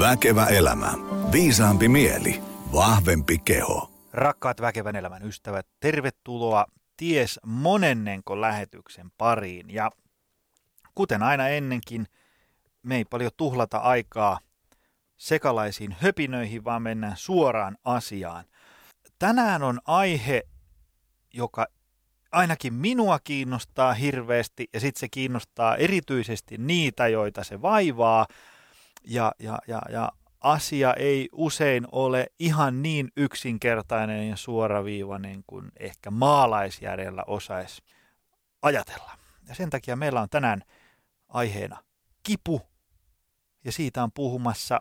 Väkevä elämä. Viisaampi mieli. Vahvempi keho. Rakkaat väkevän elämän ystävät, tervetuloa ties monennenko lähetyksen pariin. Ja kuten aina ennenkin, me ei paljon tuhlata aikaa sekalaisiin höpinöihin, vaan mennään suoraan asiaan. Tänään on aihe, joka ainakin minua kiinnostaa hirveästi ja sitten se kiinnostaa erityisesti niitä, joita se vaivaa. Ja, ja, ja, ja asia ei usein ole ihan niin yksinkertainen ja suoraviivainen kuin ehkä maalaisjärjellä osaisi ajatella. Ja sen takia meillä on tänään aiheena kipu, ja siitä on puhumassa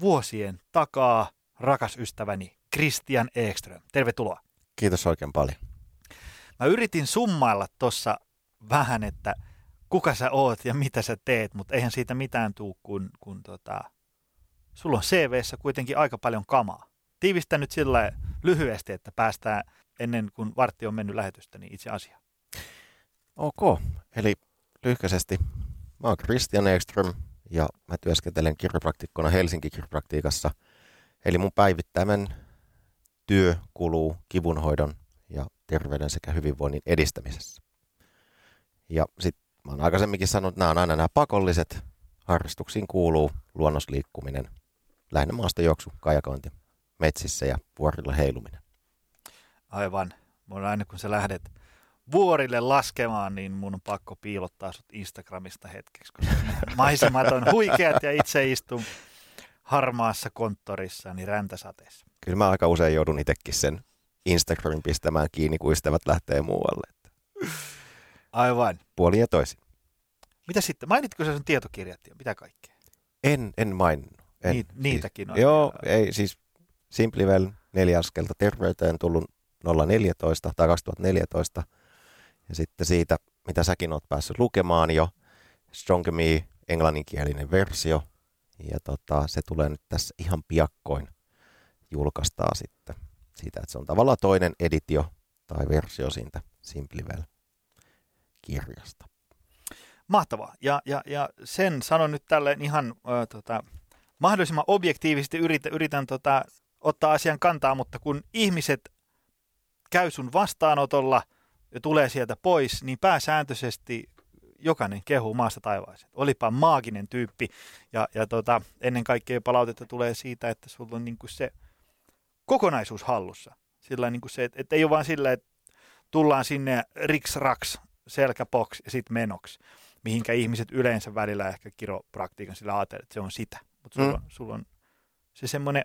vuosien takaa rakas ystäväni Christian Ekström. Tervetuloa. Kiitos oikein paljon. Mä yritin summailla tuossa vähän, että kuka sä oot ja mitä sä teet, mutta eihän siitä mitään tuu, kun, kun tota, sulla on CVssä kuitenkin aika paljon kamaa. Tiivistä nyt sillä lyhyesti, että päästään ennen kuin vartti on mennyt lähetystä, niin itse asiaan. Ok, eli lyhkäisesti. Mä oon Christian Ekström ja mä työskentelen kiropraktikkona Helsinki kiropraktiikassa. Eli mun päivittäinen työ kuluu kivunhoidon ja terveyden sekä hyvinvoinnin edistämisessä. Ja sitten mä oon aikaisemminkin sanonut, että nämä on aina nämä pakolliset. Harrastuksiin kuuluu luonnosliikkuminen, lähinnä maastojuoksu, kajakointi, metsissä ja vuorilla heiluminen. Aivan. Mun aina kun sä lähdet vuorille laskemaan, niin mun on pakko piilottaa sut Instagramista hetkeksi, koska maisemat on huikeat ja itse istun harmaassa konttorissani räntäsateessa. Kyllä mä aika usein joudun itsekin sen Instagramin pistämään kiinni, kun ystävät lähtee muualle. Aivan. Puoli ja toisin. Mitä sitten? Mainitko sä sun tietokirjat ja mitä kaikkea? En, en maininnut. En, Niit, niitäkin siis, on. Joo, ei siis Simplivel neljä askelta terveyteen tullut 014 tai 2014. Ja sitten siitä, mitä säkin oot päässyt lukemaan jo, Strong Me, englanninkielinen versio. Ja tota, se tulee nyt tässä ihan piakkoin julkaistaan sitten siitä, että se on tavallaan toinen editio tai versio siitä Simplivel kirjasta. Mahtavaa. Ja, ja, ja sen sanon nyt tälleen ihan ö, tota, mahdollisimman objektiivisesti yritän, yritän tota, ottaa asian kantaa, mutta kun ihmiset käy sun vastaanotolla ja tulee sieltä pois, niin pääsääntöisesti jokainen kehuu maasta taivaaseen. Olipa maaginen tyyppi ja, ja tota, ennen kaikkea palautetta tulee siitä, että sulla on niinku se kokonaisuus hallussa. Sillä niin kuin se, että, että ei ole vaan sillä, että tullaan sinne riks raks selkäpoks ja sitten menoksi, mihinkä ihmiset yleensä välillä ehkä kiropraktiikan sillä ajattelee, että se on sitä. Mutta sulla, mm. sulla on se semmoinen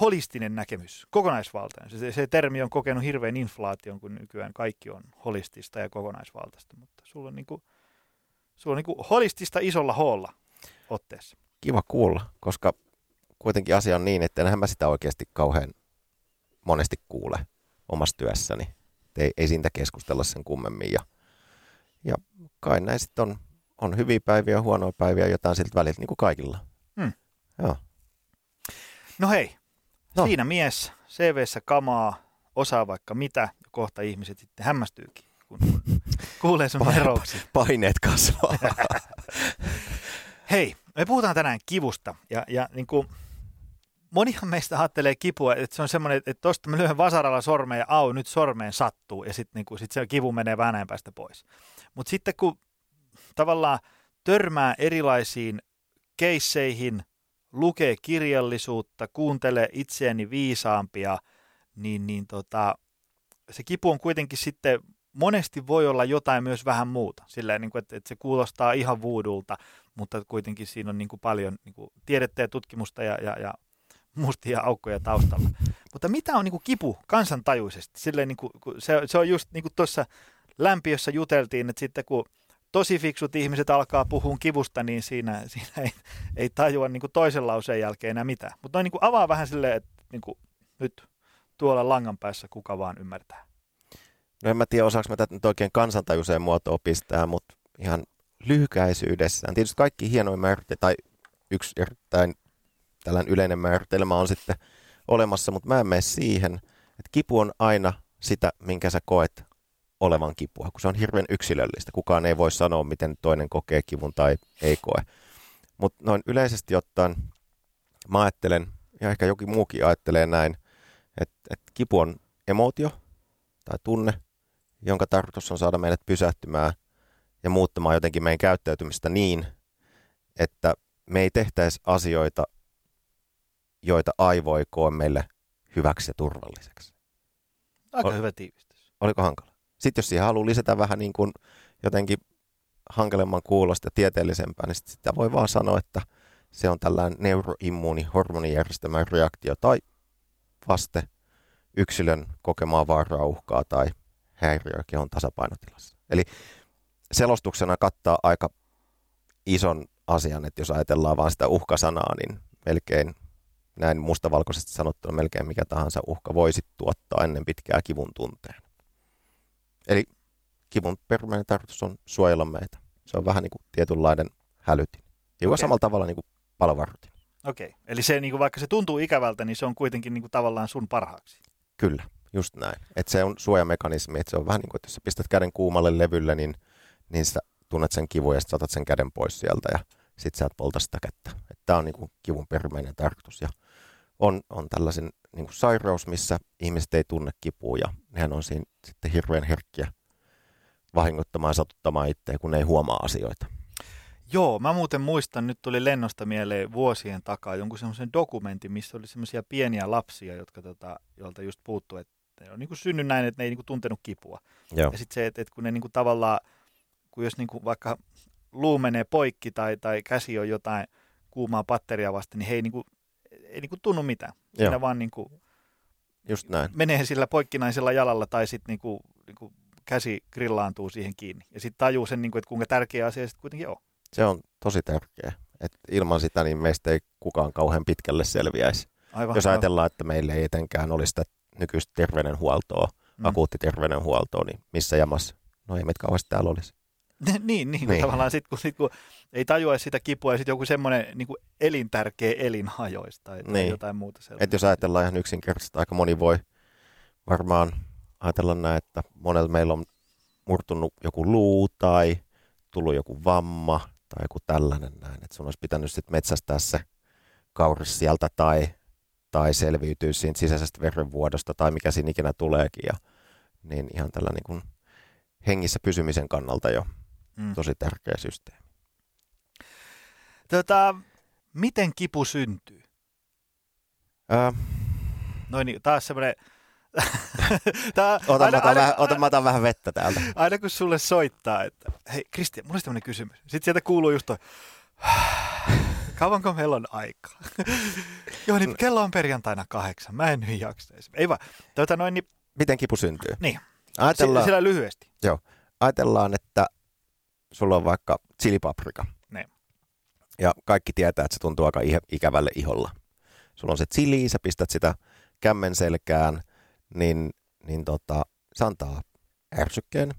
holistinen näkemys, kokonaisvaltainen. Se, se termi on kokenut hirveän inflaation, kun nykyään kaikki on holistista ja kokonaisvaltaista, mutta sulla on, niinku, sulla on niinku holistista isolla hoolla otteessa. Kiva kuulla, koska kuitenkin asia on niin, että enhän mä sitä oikeasti kauhean monesti kuule omassa työssäni. Ei, ei siitä keskustella sen kummemmin. Ja, ja kai näin sitten on, on hyviä päiviä, huonoja päiviä, jotain siltä väliltä, niin kuin kaikilla. Hmm. Joo. No hei, no. siinä mies, CVssä kamaa, osaa vaikka mitä, ja kohta ihmiset sitten hämmästyykin, kun kuulee sun veroksi. Paineet kasvaa. hei, me puhutaan tänään kivusta, ja, ja niin kuin, monihan meistä ajattelee kipua, että se on semmoinen, että tuosta mä lyhyen vasaralla sormeen ja au, nyt sormeen sattuu ja sitten niinku, sit se kivu menee vähän päästä pois. Mutta sitten kun tavallaan törmää erilaisiin keisseihin, lukee kirjallisuutta, kuuntelee itseäni viisaampia, niin, niin tota, se kipu on kuitenkin sitten monesti voi olla jotain myös vähän muuta. Sillä niin kuin, että, että se kuulostaa ihan vuudulta, mutta kuitenkin siinä on niin kuin paljon niin kuin tiedettä ja tutkimusta ja, ja, ja mustia aukkoja taustalla. Mutta mitä on niin kuin kipu kansantajuisesti? Silleen, niin kuin, se, se on just niin kuin tuossa lämpiössä juteltiin, että sitten kun tosi fiksut ihmiset alkaa puhua kivusta, niin siinä, siinä ei, ei tajua niin kuin toisen lauseen jälkeen enää mitään. Mutta noin niin avaa vähän silleen, että niin kuin nyt tuolla langan päässä kuka vaan ymmärtää. No en mä tiedä, osaako mä tätä nyt oikein kansantajuiseen muotoon pistää, mutta ihan lyhykäisyydessään. Tietysti kaikki hienoin määrite, tai yksi erittäin tällainen yleinen määritelmä on sitten olemassa, mutta mä en mene siihen, että kipu on aina sitä, minkä sä koet olevan kipua, kun se on hirveän yksilöllistä. Kukaan ei voi sanoa, miten toinen kokee kivun tai ei koe. Mutta noin yleisesti ottaen mä ajattelen, ja ehkä jokin muukin ajattelee näin, että, että kipu on emotio tai tunne, jonka tarkoitus on saada meidät pysähtymään ja muuttamaan jotenkin meidän käyttäytymistä niin, että me ei tehtäisi asioita, joita aivo ei koe meille hyväksi ja turvalliseksi. Aika Ol- hyvä tiivistys. Oliko hankala? Sitten jos siihen haluaa lisätä vähän niin kuin jotenkin hankalemman kuulosta ja tieteellisempää, niin sit sitä voi vaan sanoa, että se on tällainen neuroimmuuni hormonijärjestelmän reaktio tai vaste yksilön kokemaa vaaraa, uhkaa tai häiriöä kehon tasapainotilassa. Eli selostuksena kattaa aika ison asian, että jos ajatellaan vain sitä uhkasanaa, niin melkein näin mustavalkoisesti sanottuna melkein mikä tahansa uhka voisi tuottaa ennen pitkää kivun tunteen. Eli kivun perimmäinen tarkoitus on suojella meitä. Se on vähän niin kuin tietynlainen hälytin. Hiukan Okei. samalla tavalla niin kuin palovarutin. Okei. Eli se, niin kuin, vaikka se tuntuu ikävältä, niin se on kuitenkin niin kuin, tavallaan sun parhaaksi. Kyllä, just näin. Että se on suojamekanismi, että se on vähän niin kuin, että jos sä pistät käden kuumalle levylle, niin, niin sä tunnet sen kivun ja sitten otat sen käden pois sieltä ja sitten sä et polta sitä kättä. Tämä on niin kuin kivun perimmäinen tarkoitus. Ja on, on tällaisen niin kuin sairaus, missä ihmiset ei tunne kipua ja nehän on siinä sitten hirveän herkkiä vahingoittamaan ja satuttamaan itseä, kun ne ei huomaa asioita. Joo, mä muuten muistan, nyt tuli lennosta mieleen vuosien takaa jonkun semmoisen dokumentin, missä oli semmoisia pieniä lapsia, jotka tota, joilta just puuttuu, että ne on niin kuin synny näin, että ne ei niin kuin tuntenut kipua. Joo, Ja sitten se, että, että kun ne niin kuin tavallaan, kun jos niin kuin vaikka luu menee poikki tai, tai käsi on jotain kuumaa patteria vasten, niin he ei, niin kuin, ei niin kuin tunnu mitään. Joo. Siinä vaan niin kuin just näin. menee sillä poikkinaisella jalalla tai sitten niin kuin, niin kuin käsi grillaantuu siihen kiinni. Ja sitten tajuu sen, niin kuin, että kuinka tärkeä asia se sitten kuitenkin on. Se on tosi tärkeä. Et ilman sitä niin meistä ei kukaan kauhean pitkälle selviäisi. Aivan, Jos ajatellaan, että meillä ei etenkään olisi sitä nykyistä terveydenhuoltoa, Mm. mm. akuuttiterveydenhuoltoa, niin missä jamassa? No ei meitä kauheasti täällä olisi. niin, niin, niin. Tavallaan sitten kun, sit, kun ei tajua sitä kipua ja sitten joku semmoinen niin elintärkeä elin hajoisi tai, tai Niin. jotain muuta sellaista. Et jos ajatellaan ihan yksinkertaisesti, aika moni voi varmaan ajatella näin, että monella meillä on murtunut joku luu tai tullut joku vamma tai joku tällainen näin, että sun olisi pitänyt sitten metsästää se kauris sieltä tai, tai selviytyä siitä sisäisestä verenvuodosta tai mikä siinä ikinä tuleekin ja niin ihan tällä niin kuin hengissä pysymisen kannalta jo Mm. tosi tärkeä systeemi. Tota, miten kipu syntyy? Ää, Noin niin, taas semmoinen... Tää, otan, aina, mä otan, aina, vähän, otan, mä otan vähän vettä täältä. aina kun sulle soittaa, että hei Kristian, mulla olisi tämmöinen kysymys. Sitten sieltä kuuluu just toi, kauanko meillä on aikaa? Joo, niin kello on perjantaina kahdeksan, mä en nyt jaksaisi. Ei vaan, tota noin, niin, Miten kipu syntyy? niin Ajatellaan, sillä lyhyesti. ajatellaan, että sulla on vaikka chilipaprika. Niin. Ja kaikki tietää, että se tuntuu aika ikävälle iholla. Sulla on se chili, sä pistät sitä kämmen selkään, niin, niin tota, se antaa ärsykkeen,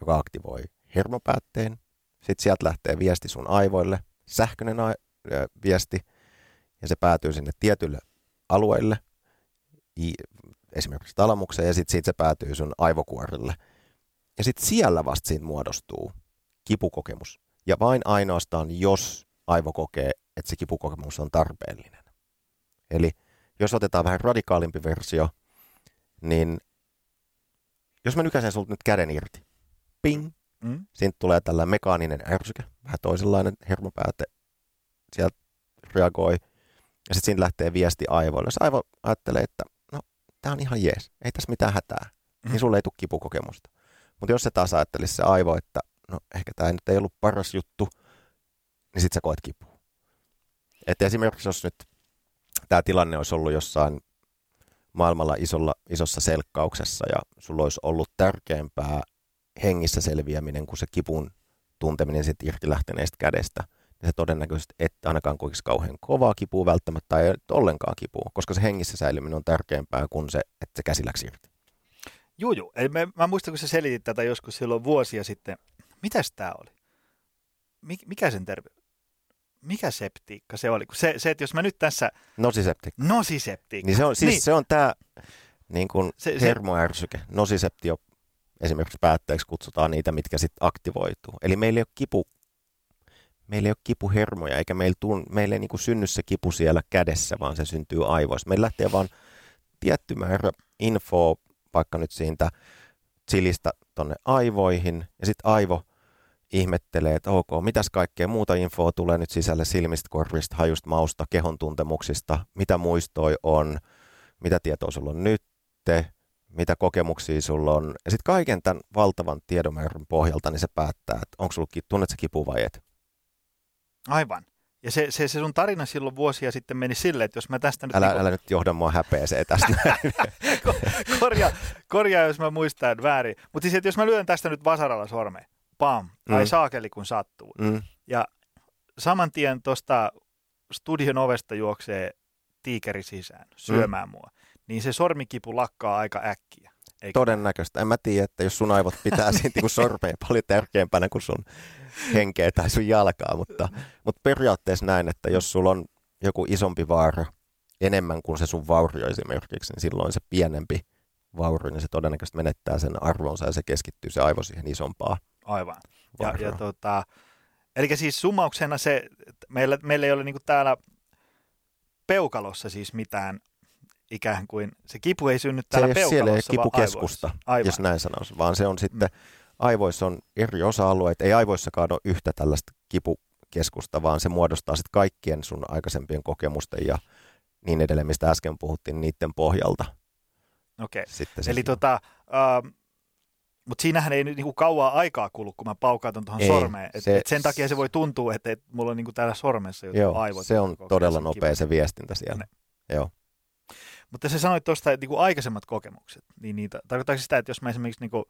joka aktivoi hermopäätteen. Sitten sieltä lähtee viesti sun aivoille, sähköinen ö, viesti, ja se päätyy sinne tietylle alueelle, esimerkiksi talamukseen, ja sitten siitä se päätyy sun aivokuorille. Ja sitten siellä vasta siitä muodostuu kipukokemus. Ja vain ainoastaan, jos aivo kokee, että se kipukokemus on tarpeellinen. Eli jos otetaan vähän radikaalimpi versio, niin jos mä nykäisen sulta nyt käden irti, ping, Mm? siitä tulee tällainen mekaaninen ärsyke, vähän toisenlainen hermopääte, sieltä reagoi, ja sitten siinä lähtee viesti aivoille. Jos aivo ajattelee, että no, tämä on ihan jees, ei tässä mitään hätää, Mhm. niin sulle ei tule kipukokemusta. Mutta jos se taas ajattelisi se aivo, että no ehkä tämä nyt ei ollut paras juttu, niin sitten sä koet kipua. Et esimerkiksi jos nyt tämä tilanne olisi ollut jossain maailmalla isolla, isossa selkkauksessa ja sulla olisi ollut tärkeämpää hengissä selviäminen kuin se kipun tunteminen sit irti lähteneestä kädestä, niin se todennäköisesti et ainakaan kokisi kauhean kovaa kipua välttämättä tai ei ollenkaan kipua, koska se hengissä säilyminen on tärkeämpää kuin se, että se käsi läksi irti. Juu, juu. Mä, mä muistan, kun sä selitit tätä joskus silloin vuosia sitten. Mitäs tämä oli? Mik, mikä sen terve? Mikä septiikka se oli? Kun se, se, että jos mä nyt tässä... Nosisepti. Nosiseptiikka. Niin se on, siis Niin. se on tämä niin kuin Se- se- hermoärsyke. Nosiseptio esimerkiksi päätteeksi kutsutaan niitä, mitkä sitten aktivoituu. Eli meillä ei ole kipu, meillä ei ole kipuhermoja, eikä meillä, tun, meillä ei niin kuin synny se kipu siellä kädessä, vaan se syntyy aivoissa. Meillä lähtee vaan tietty määrä infoa, vaikka nyt siitä chilistä tonne aivoihin, ja sitten aivo ihmettelee, että ok, mitäs kaikkea muuta infoa tulee nyt sisälle silmistä, korvista, hajusta, mausta, kehon tuntemuksista, mitä muistoi on, mitä tietoa sulla on nyt, mitä kokemuksia sulla on. Ja sitten kaiken tämän valtavan tiedonmäärän pohjalta, niin se päättää, että onko sulla, tunnet se kipu vai et. Aivan. Ja se, se, se sun tarina silloin vuosia sitten meni silleen, että jos mä tästä nyt... Älä, niin älä nyt johda mua häpeeseen tästä. korjaa, korjaa, jos mä muistan väärin. Mutta siis, että jos mä lyön tästä nyt vasaralla sormeen, pam, mm. saakeli kun sattuu. Mm. Ja saman tien tuosta studion ovesta juoksee tiikeri sisään syömään mm. mua niin se sormikipu lakkaa aika äkkiä. Eikä? Todennäköistä. En mä tiedä, että jos sun aivot pitää siitä kun sormea paljon tärkeämpänä kuin sun henkeä tai sun jalkaa, mutta, mutta periaatteessa näin, että jos sulla on joku isompi vaara enemmän kuin se sun vaurio esimerkiksi, niin silloin se pienempi vaurio, niin se todennäköisesti menettää sen arvonsa ja se keskittyy se aivo siihen isompaan. Aivan. Ja, ja tota, eli siis summauksena se, meillä, meillä ei ole niin täällä peukalossa siis mitään ikään kuin, se kipu ei synny täällä se peukalossa, siellä ei kipukeskusta, aivoissa. jos näin sanoisi, vaan se on sitten, mm. aivoissa on eri osa-alueet, ei aivoissakaan ole yhtä tällaista kipukeskusta, vaan se muodostaa sitten kaikkien sun aikaisempien kokemusten ja niin edelleen, mistä äsken puhuttiin, niiden pohjalta. Okei, okay. eli tota, uh, mutta siinähän ei nyt niinku kauaa aikaa kulu, kun mä paukautan tuohon sormeen. Et, se, et sen takia se voi tuntua, että et mulla on niinku täällä sormessa jotain joo, aivot. se on todella nopea kipu. se viestintä siellä. Ne. Joo. Mutta se sanoit tuosta, että niinku aikaisemmat kokemukset, niin niitä, tarkoittaako sitä, että jos mä esimerkiksi, niinku,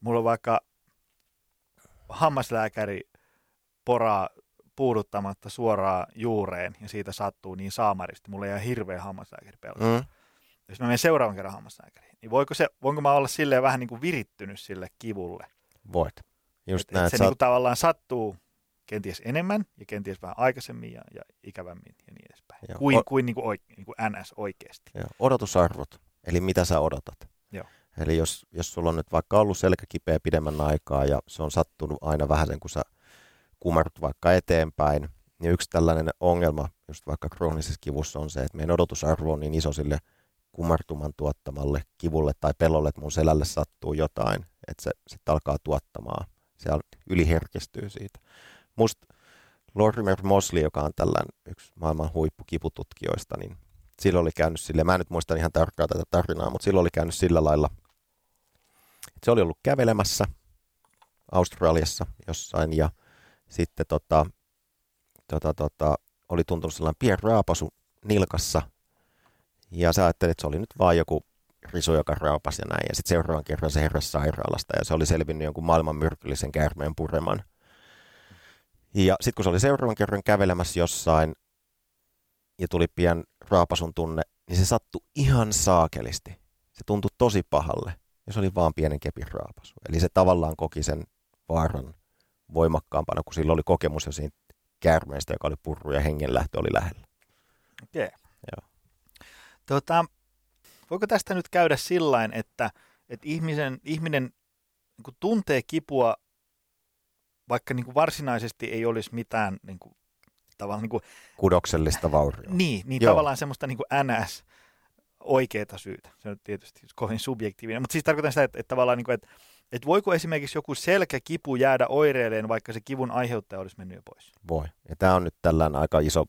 mulla on vaikka hammaslääkäri poraa puuduttamatta suoraan juureen ja siitä sattuu niin saamaristi, mulla ei hirveä hammaslääkäri pelko. Mm. Jos mä menen seuraavan kerran hammaslääkäriin, niin voiko se, voinko mä olla silleen vähän niin kuin virittynyt sille kivulle? Voit. Just et, näin, et se saat... niin kuin tavallaan sattuu kenties enemmän ja kenties vähän aikaisemmin ja, ja ikävämmin ja niin edespäin. Joo. Kuin, o- kuin, niin kuin, oike, niin kuin NS oikeasti. Joo. Odotusarvot, eli mitä sä odotat. Joo. Eli jos, jos sulla on nyt vaikka ollut selkäkipeä pidemmän aikaa ja se on sattunut aina vähän sen, kun sä kumarrut vaikka eteenpäin, niin yksi tällainen ongelma just vaikka kroonisessa kivussa on se, että meidän odotusarvo on niin iso sille kumartuman tuottamalle kivulle tai pelolle, että mun selälle sattuu jotain, että se sitten alkaa tuottamaan. Se yliherkistyy siitä. Musta Lorimer Mosley, joka on tällainen yksi maailman huippukipututkijoista, niin silloin oli käynyt sille, mä en nyt muista ihan tarkkaan tätä tarinaa, mutta silloin oli käynyt sillä lailla, että se oli ollut kävelemässä Australiassa jossain ja sitten tota, tota, tota, oli tuntunut sellainen pieni raapasu nilkassa ja sä ajattelit, että se oli nyt vaan joku risu, joka raapasi ja näin. Ja sitten seuraavan kerran se heräsi sairaalasta ja se oli selvinnyt jonkun maailman myrkyllisen käärmeen pureman – ja sitten kun se oli seuraavan kerran kävelemässä jossain ja tuli pian raapasun tunne, niin se sattui ihan saakelisti. Se tuntui tosi pahalle ja se oli vaan pienen kepin raapasu. Eli se tavallaan koki sen vaaran voimakkaampana, kun sillä oli kokemus jo siitä käärmeestä, joka oli purru ja hengenlähtö oli lähellä. Okei. Okay. Joo. Tota, voiko tästä nyt käydä sillain, että, että ihmisen, ihminen niin tuntee kipua vaikka niin kuin varsinaisesti ei olisi mitään niin kuin, tavallaan niin kuin, kudoksellista vaurioa. Niin, niin tavallaan semmoista niin kuin NS oikeita syytä. Se on tietysti kovin subjektiivinen, mutta siis tarkoitan sitä, että, että tavallaan niin kuin, että, että voiko esimerkiksi joku selkäkipu jäädä oireilleen, vaikka se kivun aiheuttaja olisi mennyt jo pois? Voi. Ja tämä on nyt tällainen aika iso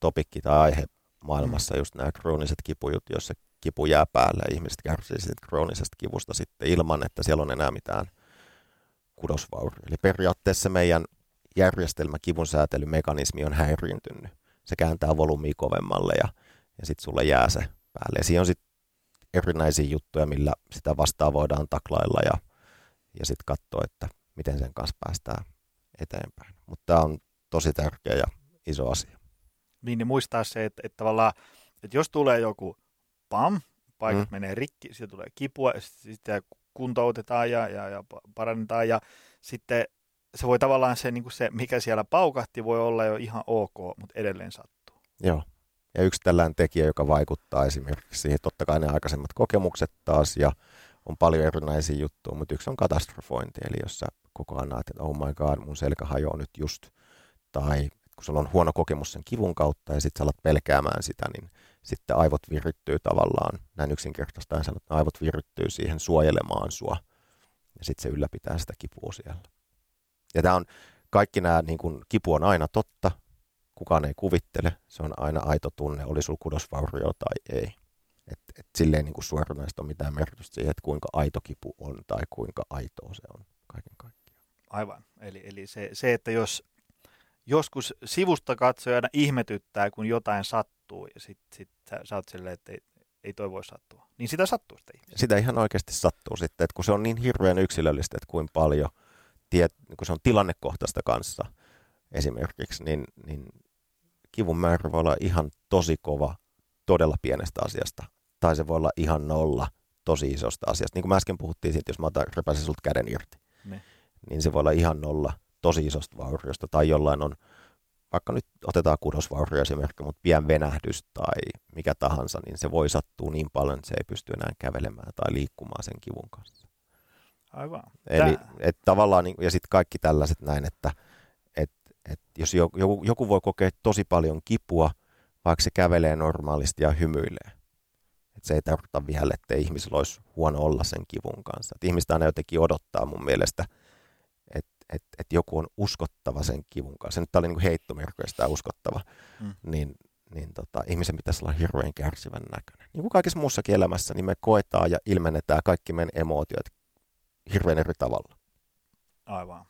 topikki tai aihe maailmassa, just nämä krooniset kipujut, jos se kipu jää päälle ja ihmiset kärsii siitä kroonisesta kivusta sitten ilman, että siellä on enää mitään kudosvaurio. Eli periaatteessa meidän järjestelmä kivun säätelymekanismi on häiriintynyt. Se kääntää volyymia kovemmalle ja, ja sitten sulle jää se päälle. Ja siinä on sitten erinäisiä juttuja, millä sitä vastaan voidaan taklailla ja, ja sitten katsoa, että miten sen kanssa päästään eteenpäin. Mutta tämä on tosi tärkeä ja iso asia. Niin, muistaa se, että, että tavallaan, että jos tulee joku pam, paikat mm. menee rikki, siitä tulee kipua, ja sitten kuntoutetaan ja, ja, ja parannetaan ja sitten se voi tavallaan se, niin kuin se, mikä siellä paukahti, voi olla jo ihan ok, mutta edelleen sattuu. Joo. Ja yksi tällainen tekijä, joka vaikuttaa esimerkiksi siihen, totta kai ne aikaisemmat kokemukset taas ja on paljon erinäisiä juttuja, mutta yksi on katastrofointi, eli jos sä koko ajan näet, että oh my god, mun selkä hajoaa nyt just, tai kun sulla on huono kokemus sen kivun kautta ja sitten sä alat pelkäämään sitä, niin sitten aivot virittyy tavallaan, näin yksinkertaisesti sanon, että aivot virittyy siihen suojelemaan sua ja sitten se ylläpitää sitä kipua siellä. Ja tämä on, kaikki nämä, niin kun, kipu on aina totta, kukaan ei kuvittele, se on aina aito tunne, oli sulla kudosvaurio tai ei. Et, et silleen niin kuin suoranaista on mitään merkitystä siihen, että kuinka aito kipu on tai kuinka aitoa se on kaiken kaikkiaan. Aivan. Eli, eli se, se, että jos joskus sivusta katsojana ihmetyttää, kun jotain sattuu ja sitten sit sä, sä oot silleen, että ei, ei toi voi sattua. Niin sitä sattuu sitä ihmistä. Sitä ihan oikeasti sattuu sitten, että kun se on niin hirveän yksilöllistä, että kuinka paljon, tiet, kun se on tilannekohtaista kanssa esimerkiksi, niin, niin kivun määrä voi olla ihan tosi kova todella pienestä asiasta, tai se voi olla ihan nolla tosi isosta asiasta. Niin kuin mä äsken puhuttiin siitä, jos mä otan, repäisin sulta käden irti, ne. niin se voi olla ihan nolla tosi isosta vauriosta, tai jollain on, vaikka nyt otetaan kudosvaurio esimerkki, mutta pien venähdys tai mikä tahansa, niin se voi sattua niin paljon, että se ei pysty enää kävelemään tai liikkumaan sen kivun kanssa. Aivan. Eli et tavallaan, niin, ja sitten kaikki tällaiset näin, että et, et jos joku, joku voi kokea tosi paljon kipua, vaikka se kävelee normaalisti ja hymyilee. Et se ei tarkoita vielä, että ihmisillä olisi huono olla sen kivun kanssa. Et ihmistä aina jotenkin odottaa mun mielestä, et, et joku on uskottava sen kivun kanssa. Nyt tämä oli niin heittomerkki, tämä uskottava. Mm. Niin, niin tota, ihmisen pitäisi olla hirveän kärsivän näköinen. Niin kuin kaikessa muussakin elämässä, niin me koetaan ja ilmennetään kaikki meidän emootiot hirveän eri tavalla. Aivan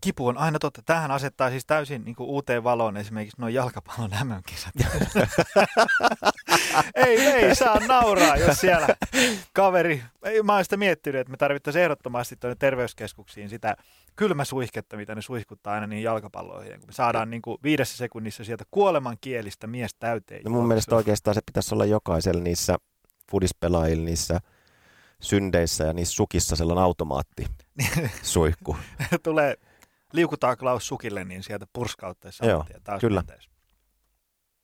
kipu on aina totta. Tähän asettaa siis täysin niin kuin uuteen valoon esimerkiksi noin jalkapallon MM-kisat. ei, ei saa nauraa, jos siellä kaveri, ei, mä oon sitä miettinyt, että me tarvittaisiin ehdottomasti tuonne terveyskeskuksiin sitä kylmäsuihketta, mitä ne suihkuttaa aina niin jalkapalloihin. Kun me saadaan niin kuin viidessä sekunnissa sieltä kuoleman kielistä mies täyteen. No mun mielestä oikeastaan se pitäisi olla jokaisella niissä fudispelaajilla, niissä syndeissä ja niissä sukissa sellainen automaatti suihku. Tulee liukutaan Klaus Sukille, niin sieltä purskauttaessa Joo, taas kyllä.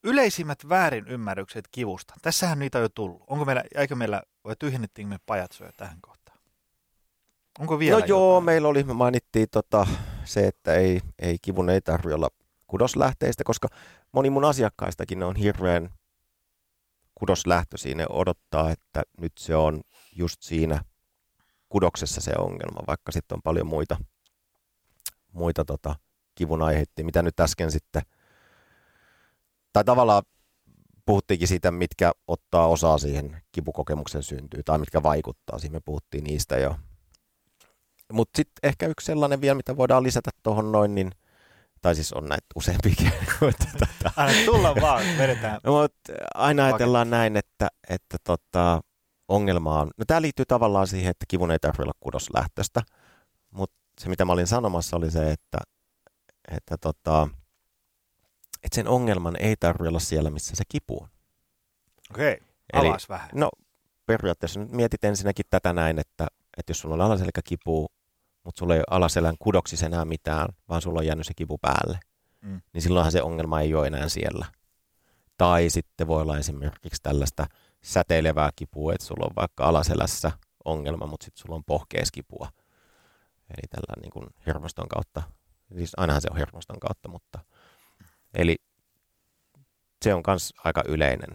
Yleisimmät väärinymmärrykset kivusta. Tässähän niitä on jo tullut. Onko meillä, eikö meillä, vai tyhjennettiinkö me pajatsoja tähän kohtaan? Onko vielä No joo, meillä oli, me mainittiin tota, se, että ei, ei kivun ei tarvitse olla kudoslähteistä, koska moni mun asiakkaistakin on hirveän kudoslähtöisiä. Ne odottaa, että nyt se on just siinä kudoksessa se ongelma, vaikka sitten on paljon muita muita tota, kivun aiheita, mitä nyt äsken sitten, tai tavallaan puhuttiinkin siitä, mitkä ottaa osaa siihen kipukokemuksen syntyyn tai mitkä vaikuttaa siihen, me puhuttiin niistä jo. Mutta sitten ehkä yksi sellainen vielä, mitä voidaan lisätä tuohon noin, niin tai siis on näitä useampikin. Aina tulla vaan, vedetään. No, mutta aina ajatellaan näin, että, että tota, ongelma on, no tämä liittyy tavallaan siihen, että kivun ei tarvitse olla kudoslähtöstä, mutta se, mitä mä olin sanomassa, oli se, että, että, tota, että sen ongelman ei tarvitse olla siellä, missä se kipu on. Okei, okay. alas vähän. No periaatteessa nyt mietit ensinnäkin tätä näin, että, että jos sulla on alaselkä kipu, mutta sulla ei ole alaselän kudoksissa enää mitään, vaan sulla on jäänyt se kipu päälle, mm. niin silloinhan se ongelma ei ole enää siellä. Tai sitten voi olla esimerkiksi tällaista säteilevää kipua, että sulla on vaikka alaselässä ongelma, mutta sitten sulla on pohkeeskipua. Eli tällä niin kuin hermoston kautta, siis ainahan se on hermoston kautta, mutta eli se on myös aika yleinen,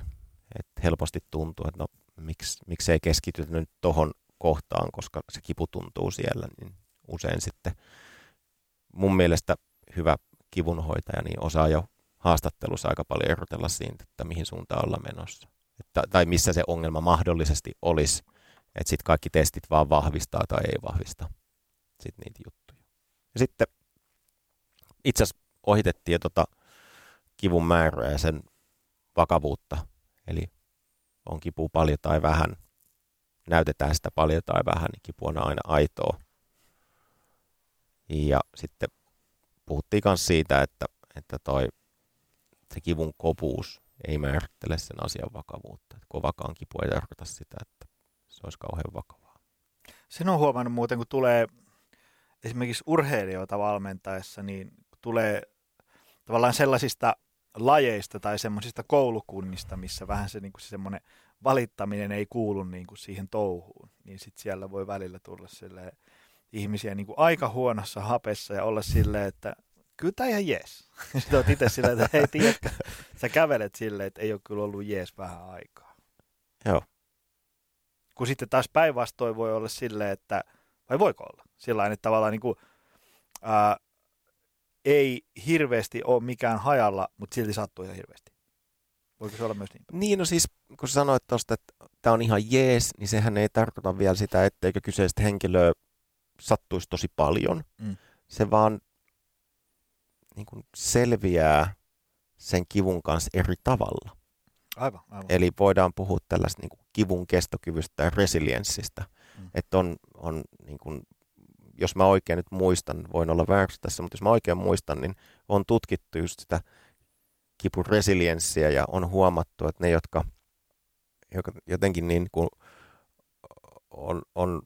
että helposti tuntuu, että no miksi, miksi ei keskitytä nyt tohon kohtaan, koska se kipu tuntuu siellä, niin usein sitten mun mielestä hyvä kivunhoitaja niin osaa jo haastattelussa aika paljon erotella siitä, että mihin suuntaan olla menossa. Että, tai missä se ongelma mahdollisesti olisi, että sitten kaikki testit vaan vahvistaa tai ei vahvista sit niitä juttuja. Ja sitten itse asiassa ohitettiin tota kivun määrää ja sen vakavuutta. Eli on kipu paljon tai vähän, näytetään sitä paljon tai vähän, niin kipu on aina aitoa. Ja sitten puhuttiin myös siitä, että, että toi, se kivun kovuus ei määrittele sen asian vakavuutta. Että kovakaan kipu ei tarkoita sitä, että se olisi kauhean vakavaa. Sen on huomannut muuten, kun tulee esimerkiksi urheilijoita valmentaessa, niin tulee tavallaan sellaisista lajeista tai semmoisista koulukunnista, missä vähän se, niin se semmoinen valittaminen ei kuulu niin kuin siihen touhuun, niin sitten siellä voi välillä tulla ihmisiä niin kuin aika huonossa hapessa ja olla silleen, että kyllä tämä ihan jees. Sitten oot itse silleen, että hei, tiedätkö, sä kävelet silleen, että ei ole kyllä ollut jees vähän aikaa. Joo. Kun sitten taas päinvastoin voi olla silleen, että, vai voiko olla? Sillä että tavallaan niin kuin, ää, ei hirveästi ole mikään hajalla, mutta silti sattuu ihan hirveästi. Voiko se olla myös niin? Niin, no siis kun sanoit tuosta, että tämä on ihan jees, niin sehän ei tarkoita vielä sitä, etteikö kyseistä henkilöä sattuisi tosi paljon. Mm. Se vaan niin kuin selviää sen kivun kanssa eri tavalla. Aivan, aivan. Eli voidaan puhua tällaista niin kuin kivun kestokyvystä ja resilienssistä. Mm. Että on, on niin kuin, jos mä oikein nyt muistan, voin olla väärässä tässä, mutta jos mä oikein muistan, niin on tutkittu just sitä kipun resilienssiä ja on huomattu, että ne, jotka, jotenkin niin kuin on, on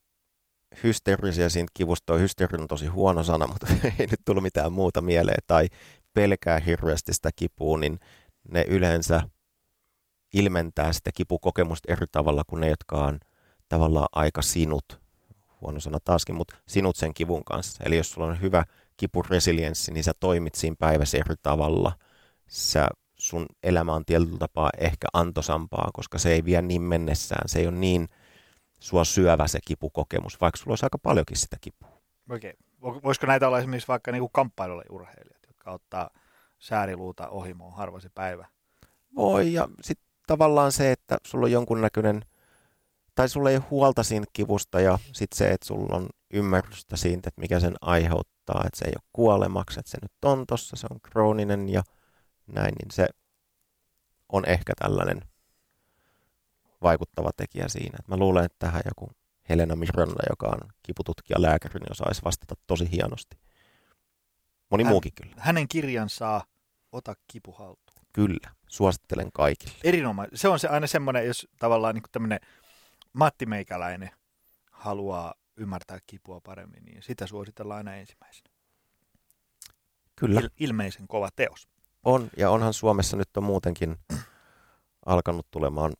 hysteerisiä siitä kivusta, toi hysteeri on tosi huono sana, mutta ei nyt tullut mitään muuta mieleen, tai pelkää hirveästi sitä kipua, niin ne yleensä ilmentää sitä kipukokemusta eri tavalla kuin ne, jotka on tavallaan aika sinut, huono sana taaskin, mutta sinut sen kivun kanssa. Eli jos sulla on hyvä kipuresilienssi, niin sä toimit siinä päivässä eri tavalla. Sä, sun elämä on tietyllä tapaa ehkä antosampaa, koska se ei vie niin mennessään. Se ei ole niin sua syövä se kipukokemus, vaikka sulla olisi aika paljonkin sitä kipua. Okei. Voisiko näitä olla esimerkiksi vaikka niin kamppailulle urheilijat, jotka ottaa sääriluuta ohimoon harva se päivä? Voi, ja sitten tavallaan se, että sulla on jonkunnäköinen, tai sulla ei ole huolta siitä kivusta, ja sitten se, että sulla on ymmärrystä siitä, että mikä sen aiheuttaa, että se ei ole kuolemaksi, että se nyt on tossa, se on krooninen ja näin, niin se on ehkä tällainen vaikuttava tekijä siinä. Mä luulen, että tähän joku Helena Miranda, joka on kipututkija lääkäri, niin osaisi vastata tosi hienosti. Moni Hän, muukin kyllä. Hänen kirjansa Ota kipu haltuun. Kyllä, suosittelen kaikille. Erinomainen. Se on se aina semmoinen, jos tavallaan niin tämmöinen Matti Meikäläinen haluaa ymmärtää kipua paremmin, niin sitä suositellaan aina ensimmäisenä. Kyllä. Il- ilmeisen kova teos. On, ja onhan Suomessa nyt on muutenkin alkanut tulemaan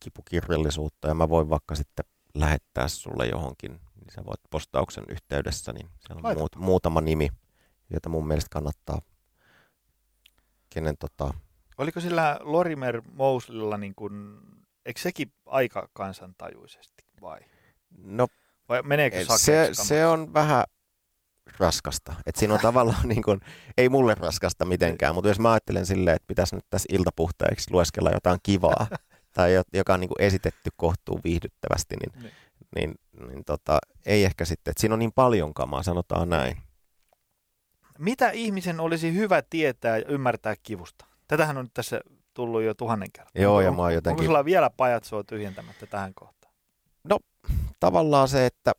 kipukirjallisuutta, ja mä voin vaikka sitten lähettää sulle johonkin, niin sä voit postauksen yhteydessä, niin siellä on muut, muutama nimi, jota mun mielestä kannattaa, kenen tota... Oliko sillä Lorimer Mouslilla niin kuin, eikö sekin aika kansantajuisesti vai? No, vai meneekö se, se on vähän raskasta. Et siinä on tavallaan, niin kuin, ei mulle raskasta mitenkään, mutta jos mä ajattelen silleen, että pitäisi nyt tässä iltapuhteeksi lueskella jotain kivaa, tai joka on niin kuin esitetty kohtuu viihdyttävästi, niin, niin. niin, niin tota, ei ehkä sitten, että siinä on niin paljon kamaa, sanotaan näin. Mitä ihmisen olisi hyvä tietää ja ymmärtää kivusta? Tätähän on nyt tässä tullut jo tuhannen kertaa. Joo, onko, ja mä oon jotenkin... Onko sulla vielä pajatsoa tyhjentämättä tähän kohtaan? No, tavallaan se, että,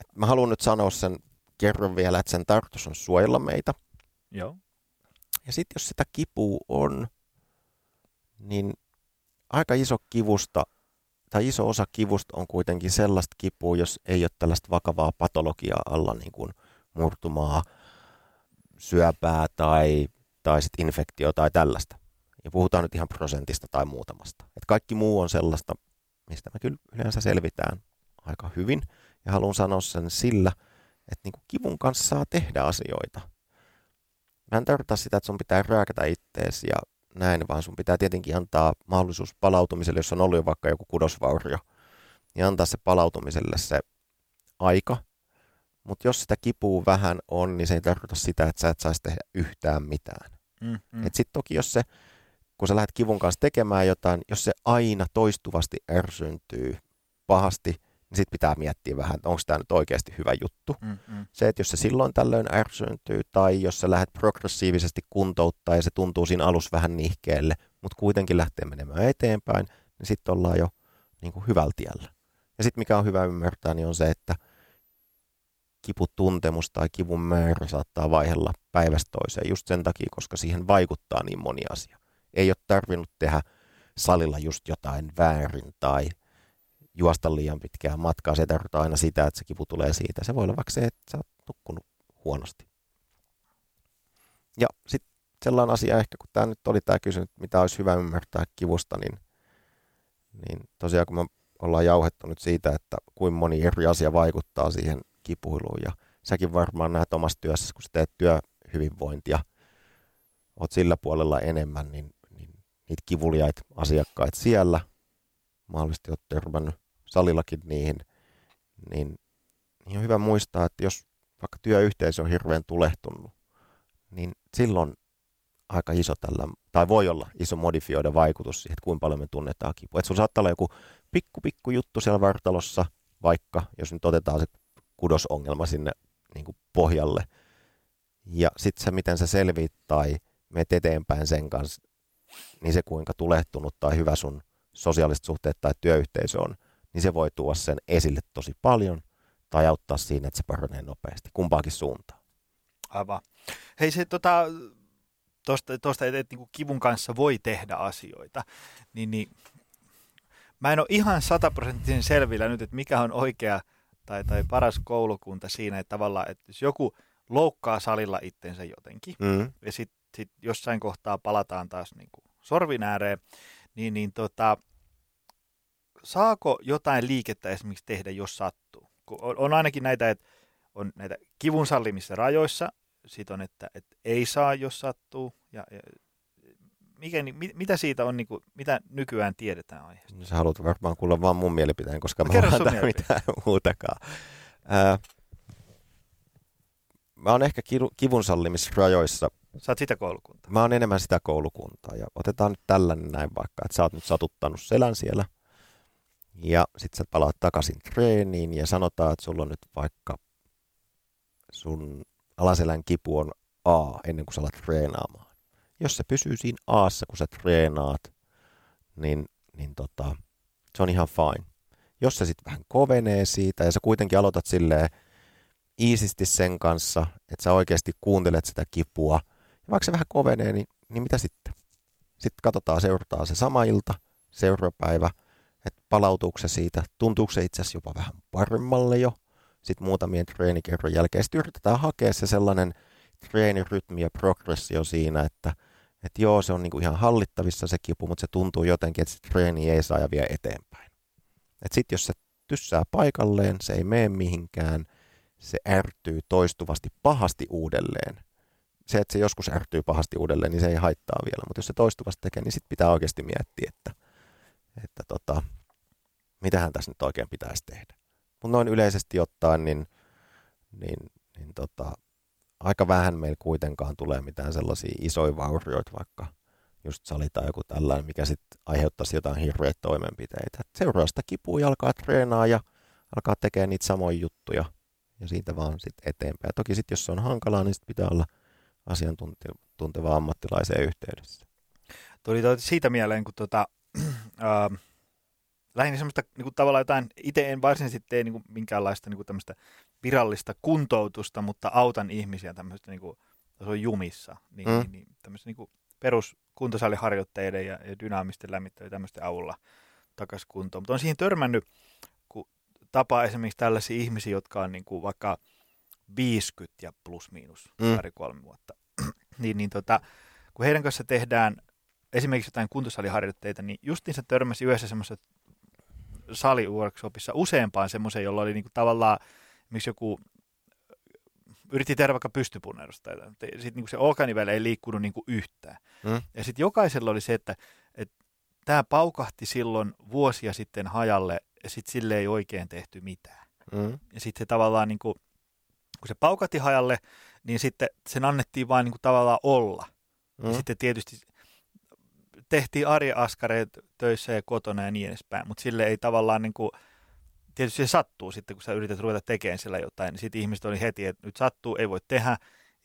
että mä haluan nyt sanoa sen kerron vielä, että sen tarkoitus on suojella meitä. Joo. Ja sitten jos sitä kipua on, niin aika iso kivusta, tai iso osa kivusta on kuitenkin sellaista kipua, jos ei ole tällaista vakavaa patologiaa alla, niin kuin murtumaa, syöpää tai, tai sit infektio tai tällaista. Ja puhutaan nyt ihan prosentista tai muutamasta. Et kaikki muu on sellaista, mistä me kyllä yleensä selvitään aika hyvin. Ja haluan sanoa sen sillä, että niin kuin kivun kanssa saa tehdä asioita. Mä en tarkoita sitä, että sun pitää rääkätä itteesi ja näin, vaan sun pitää tietenkin antaa mahdollisuus palautumiselle, jos on ollut jo vaikka joku kudosvaurio, niin antaa se palautumiselle se aika. Mutta jos sitä kipuu vähän on, niin se ei tarkoita sitä, että sä et saisi tehdä yhtään mitään. Mm, mm. Et sit toki jos se, kun sä lähdet kivun kanssa tekemään jotain, jos se aina toistuvasti ärsyntyy pahasti, niin sitten pitää miettiä vähän, että onko tämä nyt oikeasti hyvä juttu. Mm, mm. Se, että jos se silloin tällöin ärsyntyy, tai jos sä lähdet progressiivisesti kuntouttaa ja se tuntuu siinä alussa vähän nihkeelle, mutta kuitenkin lähtee menemään eteenpäin, niin sitten ollaan jo niin kuin hyvällä tiellä. Ja sitten mikä on hyvä ymmärtää, niin on se, että kiputuntemus tai kivun määrä saattaa vaihella päivästä toiseen just sen takia, koska siihen vaikuttaa niin moni asia. Ei ole tarvinnut tehdä salilla just jotain väärin tai – juosta liian pitkää matkaa. Se tarkoittaa aina sitä, että se kipu tulee siitä. Se voi olla vaikka se, että sä oot nukkunut huonosti. Ja sitten sellainen asia ehkä, kun tämä nyt oli tämä kysymys, mitä olisi hyvä ymmärtää kivusta, niin, niin tosiaan kun me ollaan jauhettu nyt siitä, että kuinka moni eri asia vaikuttaa siihen kipuiluun ja säkin varmaan näet omassa työssä, kun sä teet työhyvinvointia, oot sillä puolella enemmän, niin niitä kivuliaita asiakkaita siellä, mahdollisesti oot törmännyt salillakin niihin, niin, niin on hyvä muistaa, että jos vaikka työyhteisö on hirveän tulehtunut, niin silloin aika iso tällä, tai voi olla iso modifioida vaikutus siihen, että kuinka paljon me tunnetaan kipua. Että sulla saattaa olla joku pikku pikku juttu siellä vartalossa, vaikka jos nyt otetaan se kudosongelma sinne niin kuin pohjalle, ja sitten se, miten sä selviit tai menet eteenpäin sen kanssa, niin se kuinka tulehtunut tai hyvä sun sosiaaliset suhteet tai työyhteisö on, niin se voi tuoda sen esille tosi paljon tai auttaa siinä, että se paranee nopeasti, kumpaakin suuntaan. Aivan. Hei se tota, tosta, tosta että, että niin kivun kanssa voi tehdä asioita, niin, niin mä en ole ihan sataprosenttisen selvillä nyt, että mikä on oikea tai, tai paras koulukunta siinä, että tavallaan, että jos joku loukkaa salilla itsensä jotenkin, mm. ja sitten sit jossain kohtaa palataan taas niin kuin sorvin ääreen, niin, niin tota, saako jotain liikettä esimerkiksi tehdä, jos sattuu? On, on ainakin näitä, että on näitä kivun sallimissa rajoissa, sit on, että, että ei saa, jos sattuu, ja, ja mikä, mit, mitä siitä on, niin kuin, mitä nykyään tiedetään aiheesta? No, sä haluat varmaan kuulla vaan mun mielipiteen, koska no, mä en mitään muutakaan. Ää, mä oon ehkä kivun sallimisrajoissa. Sä oot sitä koulukuntaa. Mä oon enemmän sitä koulukuntaa. Ja otetaan nyt tällainen näin vaikka, että sä oot nyt satuttanut selän siellä. Ja sit sä palaat takaisin treeniin ja sanotaan, että sulla on nyt vaikka sun alaselän kipu on A ennen kuin sä alat treenaamaan. Jos se pysyy siinä Aassa, kun sä treenaat, niin, niin tota, se on ihan fine. Jos se sitten vähän kovenee siitä ja sä kuitenkin aloitat silleen iisisti sen kanssa, että sä oikeasti kuuntelet sitä kipua, vaikka se vähän kovenee, niin, niin mitä sitten? Sitten katsotaan, seurataan se sama ilta, seurapäivä, että palautuuko se siitä, tuntuuko se itse asiassa jopa vähän paremmalle jo, sitten muutamien treenikerron jälkeen. Sitten yritetään hakea se sellainen treenirytmi ja progressio siinä, että, että joo, se on niinku ihan hallittavissa se kipu, mutta se tuntuu jotenkin, että se treeni ei saa ja vie eteenpäin. Sitten jos se tyssää paikalleen, se ei mene mihinkään, se ärtyy toistuvasti pahasti uudelleen. Se, että se joskus ärtyy pahasti uudelleen, niin se ei haittaa vielä, mutta jos se toistuvasti tekee, niin sitten pitää oikeasti miettiä, että, että tota, mitähän tässä nyt oikein pitäisi tehdä. Mutta noin yleisesti ottaen, niin, niin, niin tota, aika vähän meillä kuitenkaan tulee mitään sellaisia isoja vaurioita, vaikka just salita joku tällainen, mikä sitten aiheuttaisi jotain hirveitä toimenpiteitä. Et seuraa sitä kipua ja alkaa treenaa ja alkaa tekemään niitä samoja juttuja ja siitä vaan sitten eteenpäin. Ja toki sitten jos se on hankalaa, niin sit pitää olla asiantunteva ammattilaisen yhteydessä. Tuli siitä mieleen, kun tota, äh, lähinnä semmoista niin kuin tavallaan jotain, itse en varsinaisesti tee niin kuin minkäänlaista niin kuin tämmöistä virallista kuntoutusta, mutta autan ihmisiä tämmöistä niin kuin, on jumissa, niin, mm. niin, niin tämmöistä niin kuin peruskuntosaliharjoitteiden ja, ja dynaamisten lämmittelyiden tämmöisten avulla takaisin kuntoon. Mutta on siihen törmännyt, kun tapaa esimerkiksi tällaisia ihmisiä, jotka on niin kuin vaikka 50 ja plus miinus mm. pari kolme vuotta, niin, niin tota, kun heidän kanssa tehdään esimerkiksi jotain kuntosaliharjoitteita, niin justiinsa törmäsi yhdessä semmoisessa saliworkshopissa useampaan semmoisen, jolla oli niinku tavallaan, miksi joku yritti tehdä vaikka pystypunnerusta. Sitten niinku se olkanivele ei liikkunut niinku yhtään. Mm. Ja sitten jokaisella oli se, että, että tämä paukahti silloin vuosia sitten hajalle ja sitten sille ei oikein tehty mitään. Mm. Ja sitten se tavallaan, niinku, kun se paukahti hajalle, niin sitten sen annettiin vain niinku tavallaan olla. Mm. Ja sitten tietysti tehtiin arjeaskareet töissä ja kotona ja niin edespäin, mutta sille ei tavallaan niin kuin, tietysti se sattuu sitten, kun sä yrität ruveta tekemään sillä jotain, niin sitten ihmiset oli heti, että nyt sattuu, ei voi tehdä,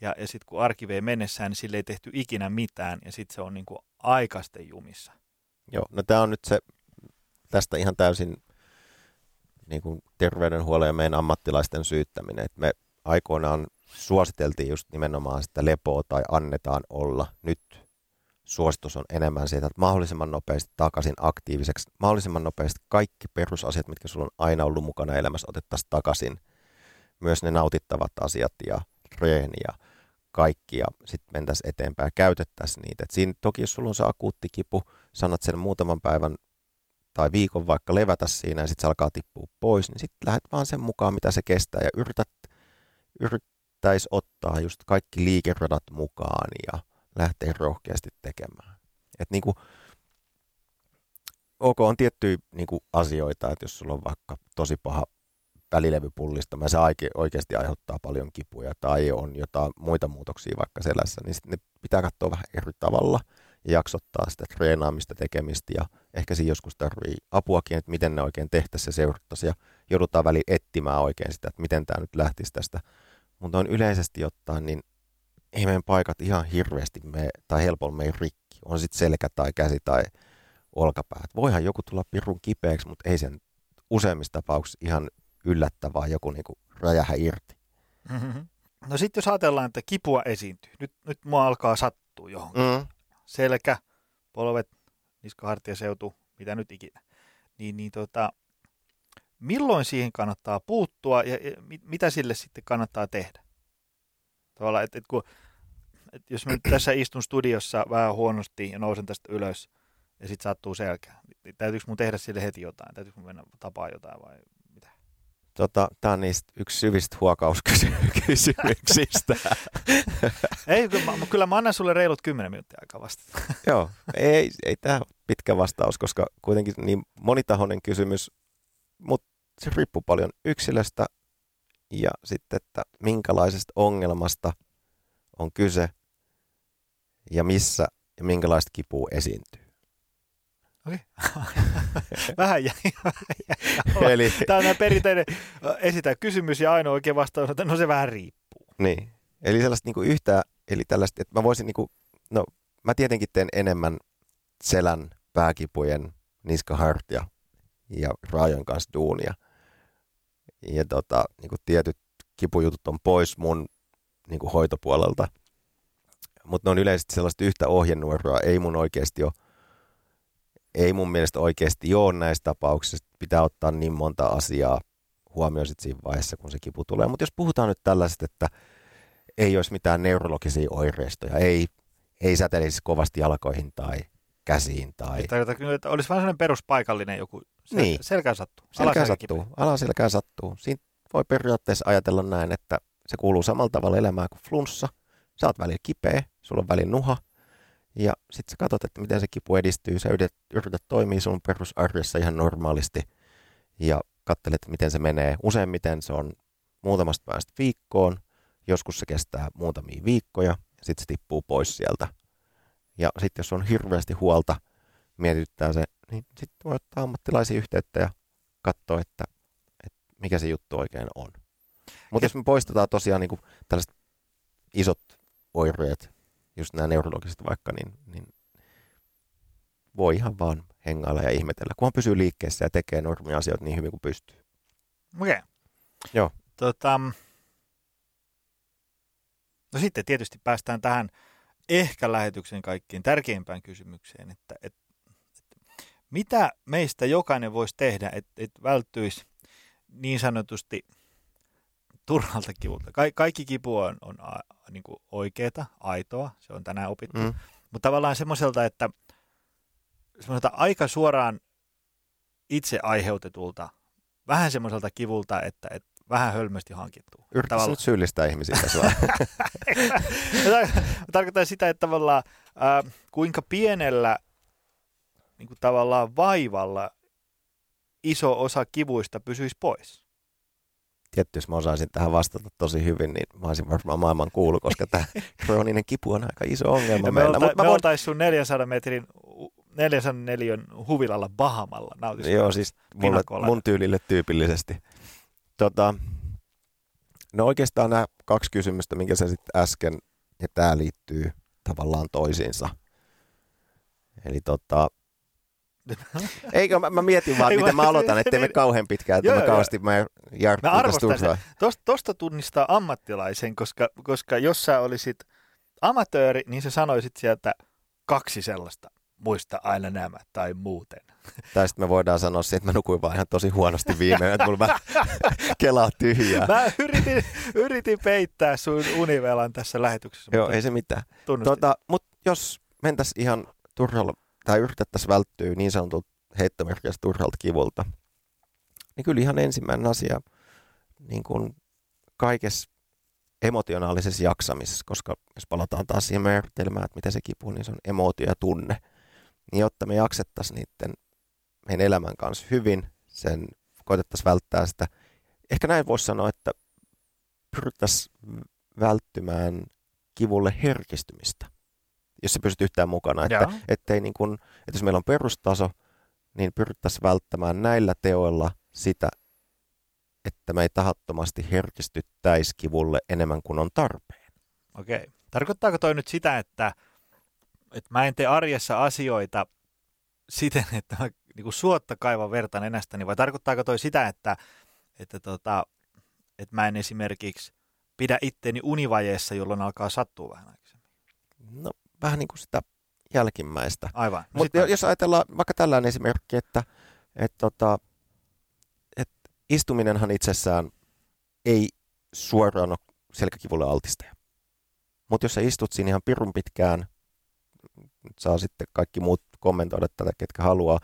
ja, ja sitten kun arki vei mennessään, niin sille ei tehty ikinä mitään, ja sitten se on niin kuin aikaisten jumissa. Joo, no tämä on nyt se, tästä ihan täysin niin kuin terveydenhuollon ja meidän ammattilaisten syyttäminen, että me aikoinaan suositeltiin just nimenomaan sitä lepoa tai annetaan olla. Nyt suositus on enemmän siitä, että mahdollisimman nopeasti takaisin aktiiviseksi, mahdollisimman nopeasti kaikki perusasiat, mitkä sulla on aina ollut mukana elämässä, otettaisiin takaisin. Myös ne nautittavat asiat ja treeni ja kaikki ja sitten mentäisiin eteenpäin ja käytettäisiin niitä. Et siinä toki jos sulla on se akuutti kipu, sanot sen muutaman päivän tai viikon vaikka levätä siinä ja sitten se alkaa tippua pois, niin sitten lähdet vaan sen mukaan, mitä se kestää ja yrität, yrittäisi ottaa just kaikki liikeradat mukaan ja lähteä rohkeasti tekemään. Et niin kuin, ok, on tiettyjä niin kuin asioita, että jos sulla on vaikka tosi paha välilevypullistama ja se oikeasti aiheuttaa paljon kipuja tai on jotain muita muutoksia vaikka selässä, niin sitten ne pitää katsoa vähän eri tavalla ja jaksottaa sitä treenaamista, tekemistä ja ehkä siinä joskus tarvii apuakin, että miten ne oikein tehtäisiin ja seurattaisiin ja joudutaan väliin etsimään oikein sitä, että miten tämä nyt lähtisi tästä. Mutta on yleisesti ottaen, niin ei meidän paikat ihan hirveästi me, tai helpolla meidän rikki. On sitten selkä tai käsi tai olkapäät. Voihan joku tulla pirun kipeäksi, mutta ei sen useimmissa tapauksissa ihan yllättävää joku niinku räjähä irti. Mm-hmm. No sitten jos ajatellaan, että kipua esiintyy. Nyt, nyt mua alkaa sattua johonkin. Mm. Selkä, polvet, seutu, mitä nyt ikinä. Niin, niin tota, milloin siihen kannattaa puuttua ja, ja mitä sille sitten kannattaa tehdä? Tavallaan, että, että kun, että jos mä nyt tässä istun studiossa vähän huonosti ja nousen tästä ylös ja sitten sattuu selkä, niin täytyykö mun tehdä sille heti jotain? Täytyykö mun mennä tapaa jotain vai mitä? Tota, Tämä on niistä yksi syvistä huokauskysymyksistä. ei, kyllä mä, kyllä mä annan sulle reilut 10 minuuttia aikaa vastata. Joo, ei, ei tämä pitkä vastaus, koska kuitenkin niin monitahoinen kysymys, mutta se riippuu paljon yksilöstä ja sitten, että minkälaisesta ongelmasta on kyse ja missä ja minkälaista kipua esiintyy. Okei. Vähän jäi. Eli... Tämä on perinteinen esitä kysymys ja ainoa oikein vastaus että no se vähän riippuu. Niin. Eli sellaista niin kuin yhtä, eli tällaista, että mä voisin niin kuin, no mä tietenkin teen enemmän selän, pääkipujen, niskahartia ja raajon kanssa duunia – ja tota, niin kuin tietyt kipujutut on pois mun niin kuin hoitopuolelta. Mutta ne on yleisesti sellaista yhtä ohjenuoroa. Ei mun oikeasti ole, ei mun mielestä oikeasti ole näissä tapauksissa. Pitää ottaa niin monta asiaa huomioon sit siinä vaiheessa, kun se kipu tulee. Mutta jos puhutaan nyt tällaisesta, että ei olisi mitään neurologisia oireistoja, ei, ei säteilisi kovasti jalkoihin tai käsiin. Tai... Tarkoitatko, että olisi vain sellainen peruspaikallinen joku sel- niin. selkään sattuu? Selkään sattuu, alaselkään sattuu. Siinä voi periaatteessa ajatella näin, että se kuuluu samalla tavalla elämään kuin flunssa. Sä oot välillä kipeä, sulla on välillä nuha, ja sitten sä katsot, että miten se kipu edistyy. Sä yrität, yrität toimia sun perusarjessa ihan normaalisti ja katselet, miten se menee. Useimmiten se on muutamasta päästä viikkoon, joskus se kestää muutamia viikkoja ja sitten se tippuu pois sieltä ja sitten jos on hirveästi huolta, mietityttää se, niin sitten voi ottaa ammattilaisia yhteyttä ja katsoa, että, että mikä se juttu oikein on. Mutta jos me poistetaan tosiaan niin kuin tällaiset isot oireet, just nämä neurologiset vaikka, niin, niin voi ihan vaan hengailla ja ihmetellä, kunhan pysyy liikkeessä ja tekee normia asioita niin hyvin kuin pystyy. Okei. Okay. Joo. Tota, no sitten tietysti päästään tähän ehkä lähetyksen kaikkiin tärkeimpään kysymykseen, että, että, että mitä meistä jokainen voisi tehdä, että, että välttyisi niin sanotusti turhalta kivulta. Ka- kaikki kipu on, on a, niin kuin oikeeta, aitoa, se on tänään opittu, mm. mutta tavallaan semmoiselta, että semmoiselta aika suoraan itse aiheutetulta, vähän semmoiselta kivulta, että, että vähän hölmösti hankittu. Yritätkö nyt syyllistää ihmisiä tässä Tarkoittaa sitä, että tavallaan äh, kuinka pienellä niin kuin tavallaan vaivalla iso osa kivuista pysyisi pois. Tietysti jos mä osaisin tähän vastata tosi hyvin, niin mä olisin varmaan maailman kuulu, koska tämä krooninen kipu on aika iso ongelma ja meillä. Me, olta, me voin... oltaisiin sun 400 metrin 404 huvilalla Bahamalla Joo, siis mulle, mun tyylille tyypillisesti. Tota, no oikeastaan nämä kaksi kysymystä, minkä sä sitten äsken, ja tämä liittyy tavallaan toisiinsa. Eli tota, Eikö, mä, mä mietin vaan, miten mä aloitan, ettei me kauhean pitkään, että mä kauheasti mä Mä arvostan Tosta, tosta tunnistaa ammattilaisen, koska, koska jos sä olisit amatööri, niin sä sanoisit sieltä kaksi sellaista muista aina nämä tai muuten. Tai sitten me voidaan sanoa että mä nukuin vaan ihan tosi huonosti viime että mulla mä kelaa tyhjää. Mä yritin, yritin peittää sun univelan tässä lähetyksessä. Joo, ei se mitään. Tota, Mutta jos mentäs ihan turhalla, tai yritettäisiin välttyä niin sanotulta heittomerkkiä turhalta kivulta, niin kyllä ihan ensimmäinen asia niin kuin kaikessa emotionaalisessa jaksamisessa, koska jos palataan taas siihen määritelmään, että mitä se kipu, niin se on emootio ja tunne. Niin jotta me jaksettaisiin niiden meidän elämän kanssa hyvin, sen koitettaisiin välttää sitä. Ehkä näin voisi sanoa, että pyrittäisiin välttymään kivulle herkistymistä, jos se pysyt yhtään mukana. Että, ettei niin kun, että jos meillä on perustaso, niin pyrittäisiin välttämään näillä teoilla sitä, että me ei tahattomasti herkistyttäisi kivulle enemmän kuin on tarpeen. Okei. Tarkoittaako toi nyt sitä, että, että mä en tee arjessa asioita siten, että mä niin kuin suotta kaivan verta nenästäni, vai tarkoittaako toi sitä, että, että, tota, että mä en esimerkiksi pidä itteni univajeessa, jolloin alkaa sattua vähän aikaisemmin? No vähän niin kuin sitä jälkimmäistä. Aivan. No Mutta jos ajatellaan vaikka tällainen esimerkki, että, että, tota, että istuminenhan itsessään ei suoraan ole selkäkivulle altistaja. Mutta jos sä istut siinä ihan pirun pitkään, saa sitten kaikki muut kommentoida tätä, ketkä haluaa,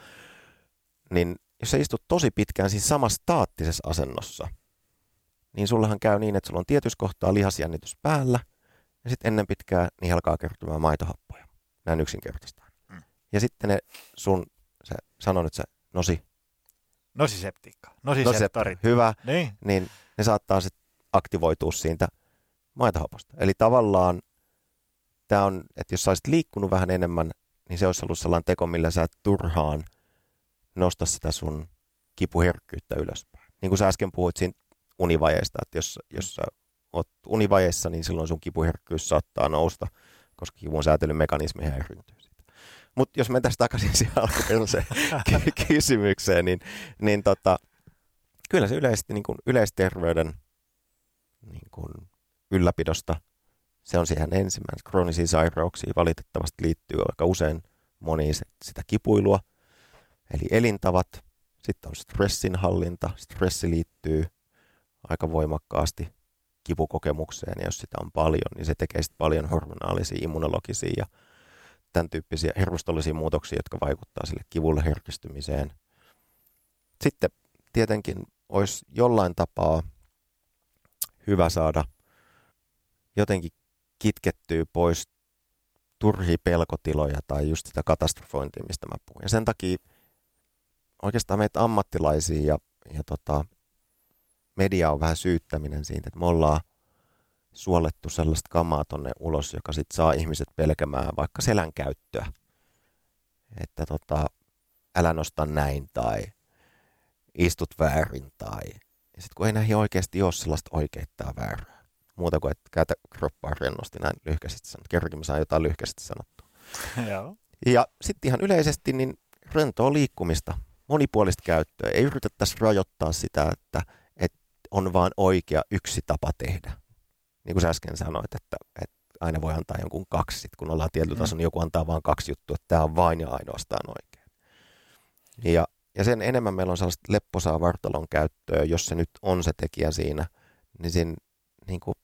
niin jos sä istut tosi pitkään siinä samassa staattisessa asennossa, niin sullehan käy niin, että sulla on tietyssä kohtaa lihasjännitys päällä, ja sitten ennen pitkää niin alkaa kertymään maitohappoja. Näin yksinkertaisesti. Mm. Ja sitten ne sun, sä sanon nyt se nosi. Nosiseptiikka. Nosiseptorit. Hyvä. Niin. niin ne saattaa sitten aktivoitua siitä maitohaposta. Eli tavallaan tämä on, että jos sä olisit liikkunut vähän enemmän, niin se olisi ollut sellainen teko, millä sä et turhaan nosta sitä sun kipuherkkyyttä ylöspäin. Niin kuin sä äsken puhuit siinä univajeesta, että jos, jos sä oot univajeessa, niin silloin sun kipuherkkyys saattaa nousta, koska kivun säätelyn mekanismi häiriintyy. Mutta jos mennään takaisin siihen alkuperäiseen kysymykseen, niin, niin tota, kyllä se yleisesti niin kuin yleisterveyden niin kuin ylläpidosta, se on siihen ensimmäinen. Kroonisiin sairauksiin valitettavasti liittyy aika usein moniin sitä kipuilua, eli elintavat. Sitten on stressin hallinta. Stressi liittyy aika voimakkaasti kipukokemukseen, ja jos sitä on paljon, niin se tekee sitten paljon hormonaalisia, immunologisia ja tämän tyyppisiä hermostollisia muutoksia, jotka vaikuttaa sille kivulle herkistymiseen. Sitten tietenkin olisi jollain tapaa hyvä saada jotenkin kitkettyä pois turhia pelkotiloja tai just sitä katastrofointia, mistä mä puhun. Ja sen takia oikeastaan meitä ammattilaisia ja, ja tota, media on vähän syyttäminen siitä, että me ollaan suolettu sellaista kamaa tonne ulos, joka sitten saa ihmiset pelkämään vaikka selän käyttöä. Että tota, älä nosta näin tai istut väärin tai... Ja sitten kun ei näihin oikeasti ole sellaista oikeittaa väärää. Muuta kuin, että käytä kroppaa rennosti näin lyhkäisesti sanottu. Kerrankin mä saan jotain lyhkäisesti sanottua. Joo. Ja sitten ihan yleisesti niin rentoa liikkumista, monipuolista käyttöä. Ei yritettäisi rajoittaa sitä, että on vaan oikea yksi tapa tehdä. Niin kuin sä äsken sanoit, että, että aina voi antaa jonkun kaksi, sit kun ollaan tietyllä mm. tasolla, niin joku antaa vain kaksi juttua, että tämä on vain ja ainoastaan oikein. Ja, ja sen enemmän meillä on sellaista lepposaa vartalon käyttöä, jos se nyt on se tekijä siinä, niin siinä niin kuin,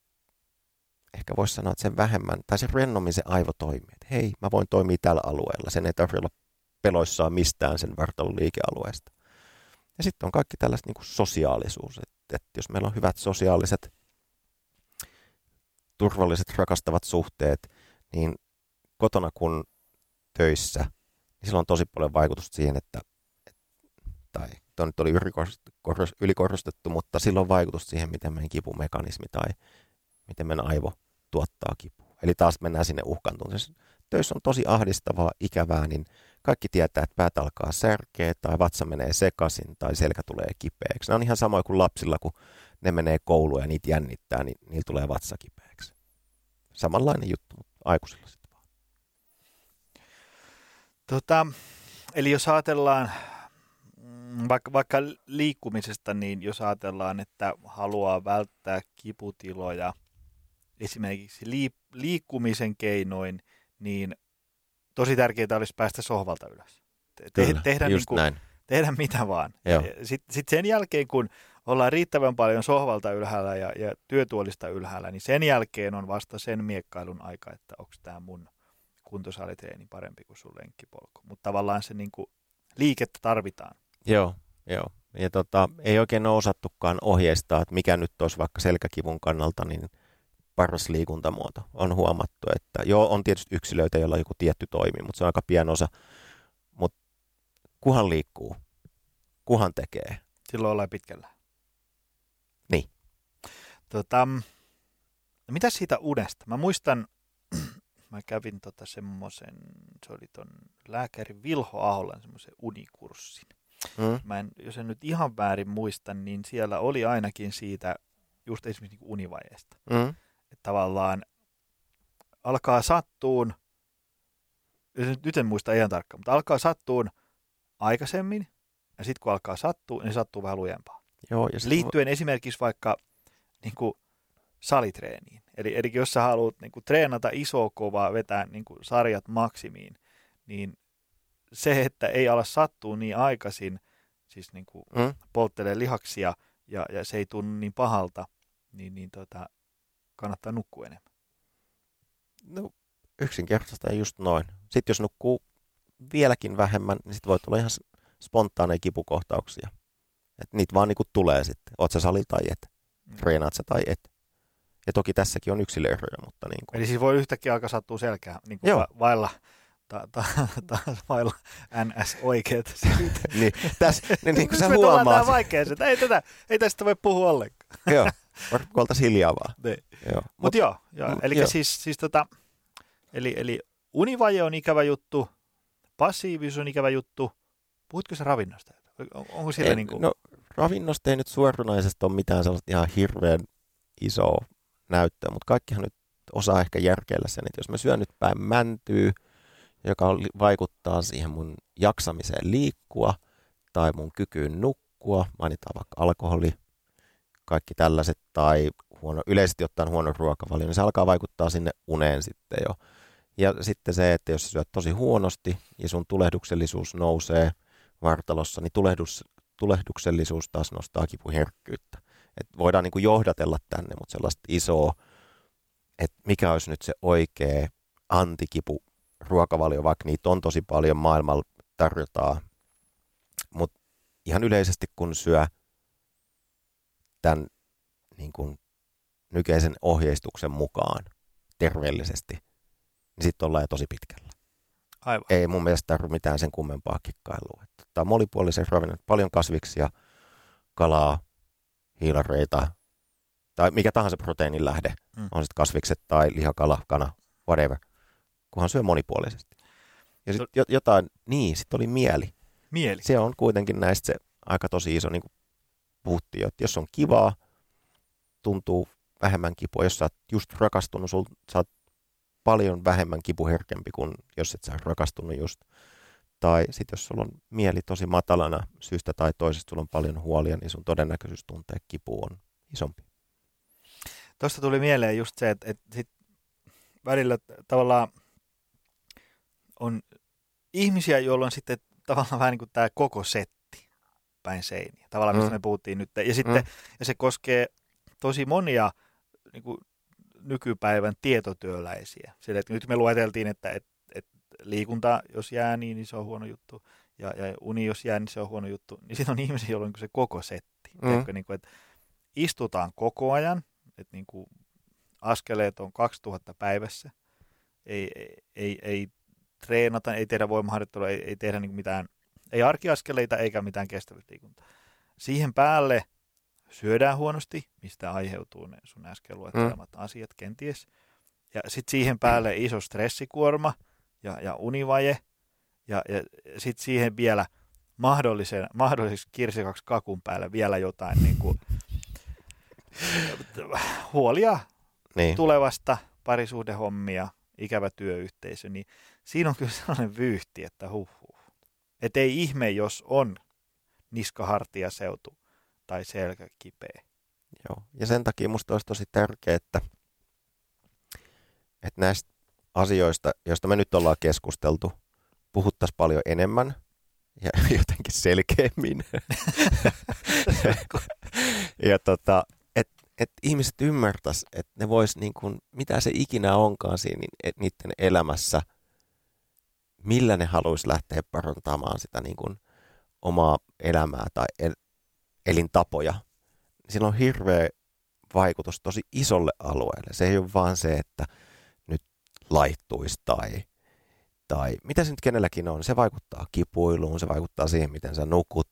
ehkä voisi sanoa, että sen vähemmän, tai se rennommin se aivo toimii. Että hei, mä voin toimia tällä alueella. Sen ei tarvitse olla peloissaan mistään sen vartalon liikealueesta. Ja sitten on kaikki tällaista niin kuin sosiaalisuus. Että että jos meillä on hyvät sosiaaliset, turvalliset, rakastavat suhteet, niin kotona kuin töissä, niin sillä on tosi paljon vaikutusta siihen, että, tai tuo nyt oli ylikorostettu, mutta sillä on vaikutus siihen, miten meidän kipumekanismi tai miten meidän aivo tuottaa kipua. Eli taas mennään sinne uhkantuun. Töissä on tosi ahdistavaa, ikävää, niin kaikki tietää, että päät alkaa särkeä tai vatsa menee sekaisin tai selkä tulee kipeäksi. Ne on ihan samoin kuin lapsilla, kun ne menee kouluun ja niitä jännittää, niin niillä tulee vatsa kipeäksi. Samanlainen juttu, mutta aikuisilla sitten vaan. Tota, eli jos ajatellaan mm, vaikka, vaikka liikkumisesta, niin jos ajatellaan, että haluaa välttää kiputiloja esimerkiksi liikkumisen keinoin, niin tosi tärkeää olisi päästä sohvalta ylös. Te- Kyllä, tehdä, niin kuin, näin. tehdä mitä vaan. Sitten sit sen jälkeen, kun ollaan riittävän paljon sohvalta ylhäällä ja, ja työtuolista ylhäällä, niin sen jälkeen on vasta sen miekkailun aika, että onko tämä mun kuntosalitreeni parempi kuin sun lenkkipolku. Mutta tavallaan se niin kuin, liikettä tarvitaan. Joo, joo. Ja tota, ei oikein ole osattukaan ohjeistaa, että mikä nyt olisi vaikka selkäkivun kannalta niin paras liikuntamuoto. On huomattu, että joo, on tietysti yksilöitä, joilla joku tietty toimii, mutta se on aika pieni osa. Mutta kuhan liikkuu, kuhan tekee. Silloin ollaan pitkällä. Niin. Tota, no mitä siitä unesta? Mä muistan, mä kävin tota semmoisen, se oli ton lääkäri Vilho Aholan semmoisen unikurssin. Mm? Mä en, jos en nyt ihan väärin muista, niin siellä oli ainakin siitä just esimerkiksi niin univajeesta. Mm? Että tavallaan alkaa sattuun, nyt, en muista ihan tarkkaan, mutta alkaa sattuun aikaisemmin, ja sitten kun alkaa sattua, niin sattuu vähän lujempaa. Joo, ja Liittyen esimerkiksi vaikka niin kuin salitreeniin. Eli, eli jos sä haluat niin kuin, treenata isoa kovaa, vetää niin kuin, sarjat maksimiin, niin se, että ei ala sattua niin aikaisin, siis niin kuin, Mm? polttelee lihaksia ja, ja se ei tunnu niin pahalta, niin, niin tota, kannattaa nukkua enemmän. No, yksinkertaisesti just noin. Sitten jos nukkuu vieläkin vähemmän, niin sitten voi tulla ihan spontaaneja kipukohtauksia. Et niitä vaan niinku tulee sitten. Oot sä salilla tai et. Mm. Treenaat sä tai et. Ja toki tässäkin on yksilöeroja, mutta niin kuin, Eli siis voi yhtäkkiä alkaa sattua selkää niin kuin va- vailla, ta, ta, ta, vailla NS oikeat syyt. niin, tässä, niin, niin kuin sä Nyt me tullaan huomaat, tähän vaikeeseen, ei, tätä, ei tästä voi puhua ollenkaan. joo, oltaisiin hiljaa vaan. Joo. Mutta joo, joo. Mm, eli joo. siis, siis tota, eli, eli univaje on ikävä juttu, passiivisuus on ikävä juttu. Puhutko sä ravinnosta? On, onko sillä en, niin kuin, No, ravinnosta ei nyt suoranaisesti ole mitään sellaista ihan hirveän isoa näyttöä, mutta kaikkihan nyt osaa ehkä järkeillä sen, että jos mä syön nyt päin mäntyy, joka vaikuttaa siihen mun jaksamiseen liikkua tai mun kykyyn nukkua, mainitaan vaikka alkoholi, kaikki tällaiset, tai huono, yleisesti ottaen huono ruokavalio, niin se alkaa vaikuttaa sinne uneen sitten jo. Ja sitten se, että jos syöt tosi huonosti ja sun tulehduksellisuus nousee vartalossa, niin tulehdus, tulehduksellisuus taas nostaa kipuherkkyyttä. Et voidaan niin kuin johdatella tänne, mutta sellaista isoa, että mikä olisi nyt se oikea antikipu ruokavalio, vaikka niitä on tosi paljon maailmalla tarjotaan. Mutta ihan yleisesti kun syö tämän niin kuin nykyisen ohjeistuksen mukaan terveellisesti, niin sitten ollaan jo tosi pitkällä aivan. ei mun mielestä tarvitse mitään sen kummempaa kikkailua. Tämä on monipuolisen ravinnon, paljon kasviksia, kalaa, hiilareita tai mikä tahansa proteiinin lähde, mm. on sitten kasvikset tai lihakala, kana, whatever, kunhan syö monipuolisesti. Ja sitten jotain, niin, sitten oli mieli. Mieli. Se on kuitenkin näistä se aika tosi iso, niin kuin puhuttiin, että jos on kivaa, tuntuu vähemmän kipua. Jos sä oot just rakastunut, sul, sä oot paljon vähemmän kipuherkempi kuin jos et sä rakastunut just. Tai sitten jos sulla on mieli tosi matalana syystä tai toisesta, sulla on paljon huolia, niin sun todennäköisyys tuntea kipua on isompi. Tuosta tuli mieleen just se, että, että sit välillä tavallaan on ihmisiä, joilla on sitten tavallaan vähän niin kuin tämä koko setti päin seiniä. Tavallaan, mistä Mm. me puhuttiin nyt. Ja, sitten, Mm. ja se koskee tosi monia niin kuin nykypäivän tietotyöläisiä. Sillä, että nyt me lueteltiin, että, että, että liikunta, jos jää, niin, niin se on huono juttu. Ja, ja uni, jos jää, niin se on huono juttu. Niin sitten on ihmisiä, joilla on niin kuin se koko setti. Mm. Mm. Niin kuin, että istutaan koko ajan, että niin kuin askeleet on 2000 päivässä. Ei, ei, ei, ei treenata, ei tehdä voimaharjoittelua, ei, ei tehdä niin mitään, ei arkiaskeleita eikä mitään kestävyysliikuntaa. Siihen päälle syödään huonosti, mistä aiheutuu ne sun äsken luettelemat mm. asiat kenties. Ja sitten siihen päälle iso stressikuorma ja, ja univaje. Ja, ja sitten siihen vielä mahdollisen, mahdolliseksi kirsikaksi kakun päälle vielä jotain niin kuin, huolia Niin. tulevasta, parisuhdehommia, ikävä työyhteisö, niin siinä on kyllä sellainen vyyhti, että huh, huh. Et ei ihme, jos on niskahartia seutu tai selkä kipeä. Joo. Ja sen takia musta olisi tosi tärkeää, että, että näistä asioista, joista me nyt ollaan keskusteltu, puhuttaisiin paljon enemmän ja jotenkin selkeämmin. ja tota, että et ihmiset ymmärtäis, että ne vois niin mitä se ikinä onkaan siinä niin, et niiden elämässä, millä ne haluaisi lähteä parantamaan sitä niin kuin, omaa elämää tai el, elintapoja. Sillä on hirveä vaikutus tosi isolle alueelle. Se ei ole vaan se, että nyt laittuisi tai, tai mitä se nyt kenelläkin on. Se vaikuttaa kipuiluun, se vaikuttaa siihen, miten sä nukut.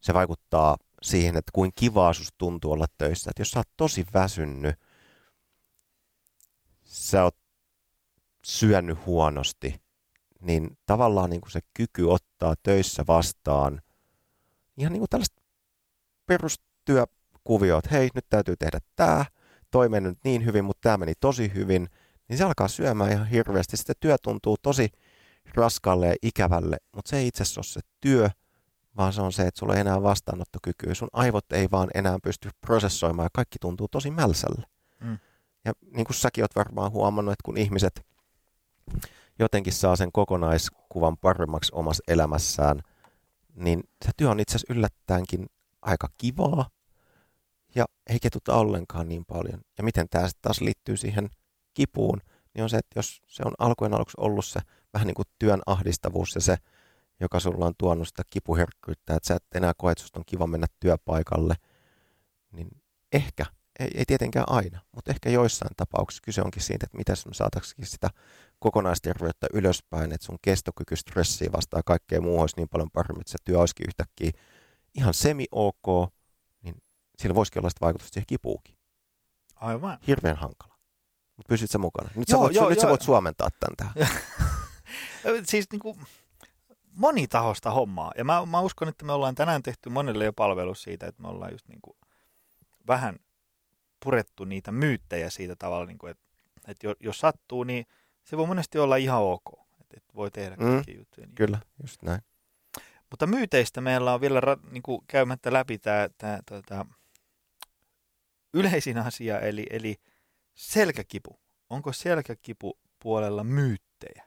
Se vaikuttaa siihen, että kuin kivaa susta tuntuu olla töissä. Että jos sä oot tosi väsynnyt, sä oot syönyt huonosti, niin tavallaan niin kuin se kyky ottaa töissä vastaan ihan niin kuin tällaista perustyökuvioa, että hei, nyt täytyy tehdä tämä, toi meni nyt niin hyvin, mutta tämä meni tosi hyvin, niin se alkaa syömään ihan hirveästi. Sitten työ tuntuu tosi raskaalle ja ikävälle, mutta se ei itse asiassa ole se työ, vaan se on se, että sulla ei enää vastaanottokykyä. Sun aivot ei vaan enää pysty prosessoimaan ja kaikki tuntuu tosi mälsälle. Mm. Ja niin kuin säkin oot varmaan huomannut, että kun ihmiset jotenkin saa sen kokonaiskuvan paremmaksi omassa elämässään, niin se työ on itse asiassa yllättäenkin aika kivaa ja ei ketuta ollenkaan niin paljon. Ja miten tämä sitten taas liittyy siihen kipuun, niin on se, että jos se on alkujen aluksi ollut se vähän niin kuin työn ahdistavuus ja se, joka sulla on tuonut sitä kipuherkkyyttä, että sä et enää koe, että susta on kiva mennä työpaikalle, niin ehkä ei, ei tietenkään aina, mutta ehkä joissain tapauksissa kyse onkin siitä, että miten me saataisiin sitä kokonaisterveyttä ylöspäin, että sun kestokyky stressiä vastaa kaikkea muuhun olisi niin paljon paremmin, että se työ olisikin yhtäkkiä ihan semi-ok, niin sillä voisikin olla sitä vaikutusta siihen kipuukin. Aivan. Hirveän hankala. Mutta pysyt sä mukana. Nyt, joo, sä, voit, joo, nyt joo. sä voit suomentaa tämän tähän. siis niin kuin monitahosta hommaa. Ja mä, mä uskon, että me ollaan tänään tehty monelle jo palvelus siitä, että me ollaan just niin kuin vähän purettu niitä myyttejä siitä tavalla, niin kuin, että, että jos sattuu, niin se voi monesti olla ihan ok. Että, voi tehdä mm, juttuja. Niin. Kyllä, just näin. Mutta myyteistä meillä on vielä niin kuin käymättä läpi tämä, tämä tämä yleisin asia, eli, eli selkäkipu. Onko selkäkipu puolella myyttejä?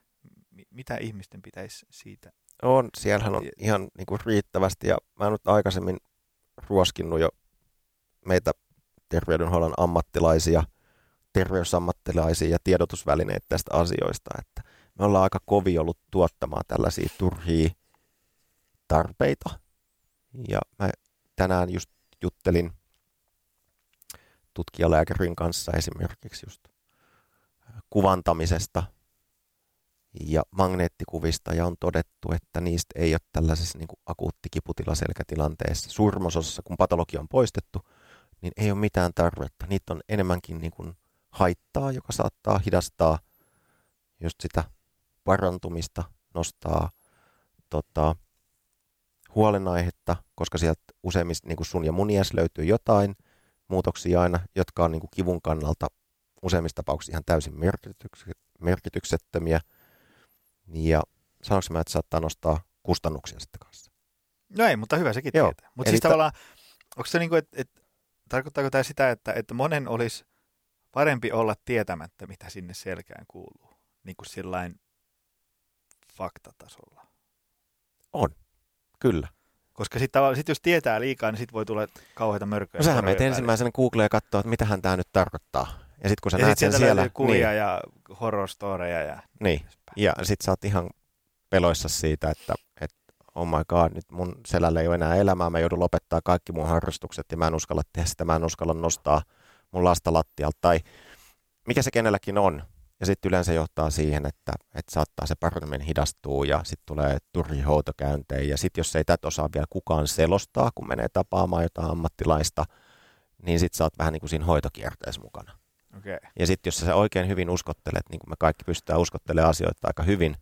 Mitä ihmisten pitäisi siitä? On, siellähän on ihan niin kuin riittävästi ja mä oon nyt aikaisemmin ruoskinnut jo meitä terveydenhuollon ammattilaisia, terveysammattilaisia ja tiedotusvälineitä tästä asioista, että me ollaan aika kovi ollut tuottamaan tällaisia turhia tarpeita. Ja mä tänään just juttelin tutkijalääkärin kanssa esimerkiksi just kuvantamisesta ja magneettikuvista ja on todettu, että niistä ei ole tällaisessa niin kuin surmososassa, kun patologia on poistettu, niin ei ole mitään tarvetta. Niitä on enemmänkin niin kuin haittaa, joka saattaa hidastaa just sitä parantumista, nostaa tota, huolenaihetta, koska sieltä useimmista niin kuin sun ja mun iässä löytyy jotain muutoksia aina, jotka on niin kuin kivun kannalta useimmissa tapauksissa ihan täysin merkityksettömiä. Ja sanoinko mä, että saattaa nostaa kustannuksia sitten kanssa? No ei, mutta hyvä sekin Joo. tietää. Mutta siis ta- tavallaan, onko se niin kuin, että, että tarkoittaako tämä sitä, että, että monen olisi parempi olla tietämättä, mitä sinne selkään kuuluu, niin kuin sillain faktatasolla? On, kyllä. Koska sitten sit jos tietää liikaa, niin sitten voi tulla kauheita mörköjä. No sähän menet ensimmäisenä Googleen ja katsoa, että mitä tämä nyt tarkoittaa. Ja sitten kun sä ja näet sit sen siellä... kuvia niin, ja horror-storeja. Ja niin, ja sitten sä oot ihan peloissa siitä, että, että oh my god, nyt mun selällä ei ole enää elämää, mä joudun lopettaa kaikki mun harrastukset ja mä en uskalla tehdä sitä, mä en uskalla nostaa mun lasta lattialta tai mikä se kenelläkin on. Ja sitten yleensä johtaa siihen, että, että saattaa se paraneminen hidastuu ja sitten tulee turhi hoitokäyntejä. Ja sitten jos ei tätä osaa vielä kukaan selostaa, kun menee tapaamaan jotain ammattilaista, niin sitten sä oot vähän niin kuin siinä hoitokierteessä mukana. Okay. Ja sitten jos sä oikein hyvin uskottelet, niin kuin me kaikki pystytään uskottelemaan asioita aika hyvin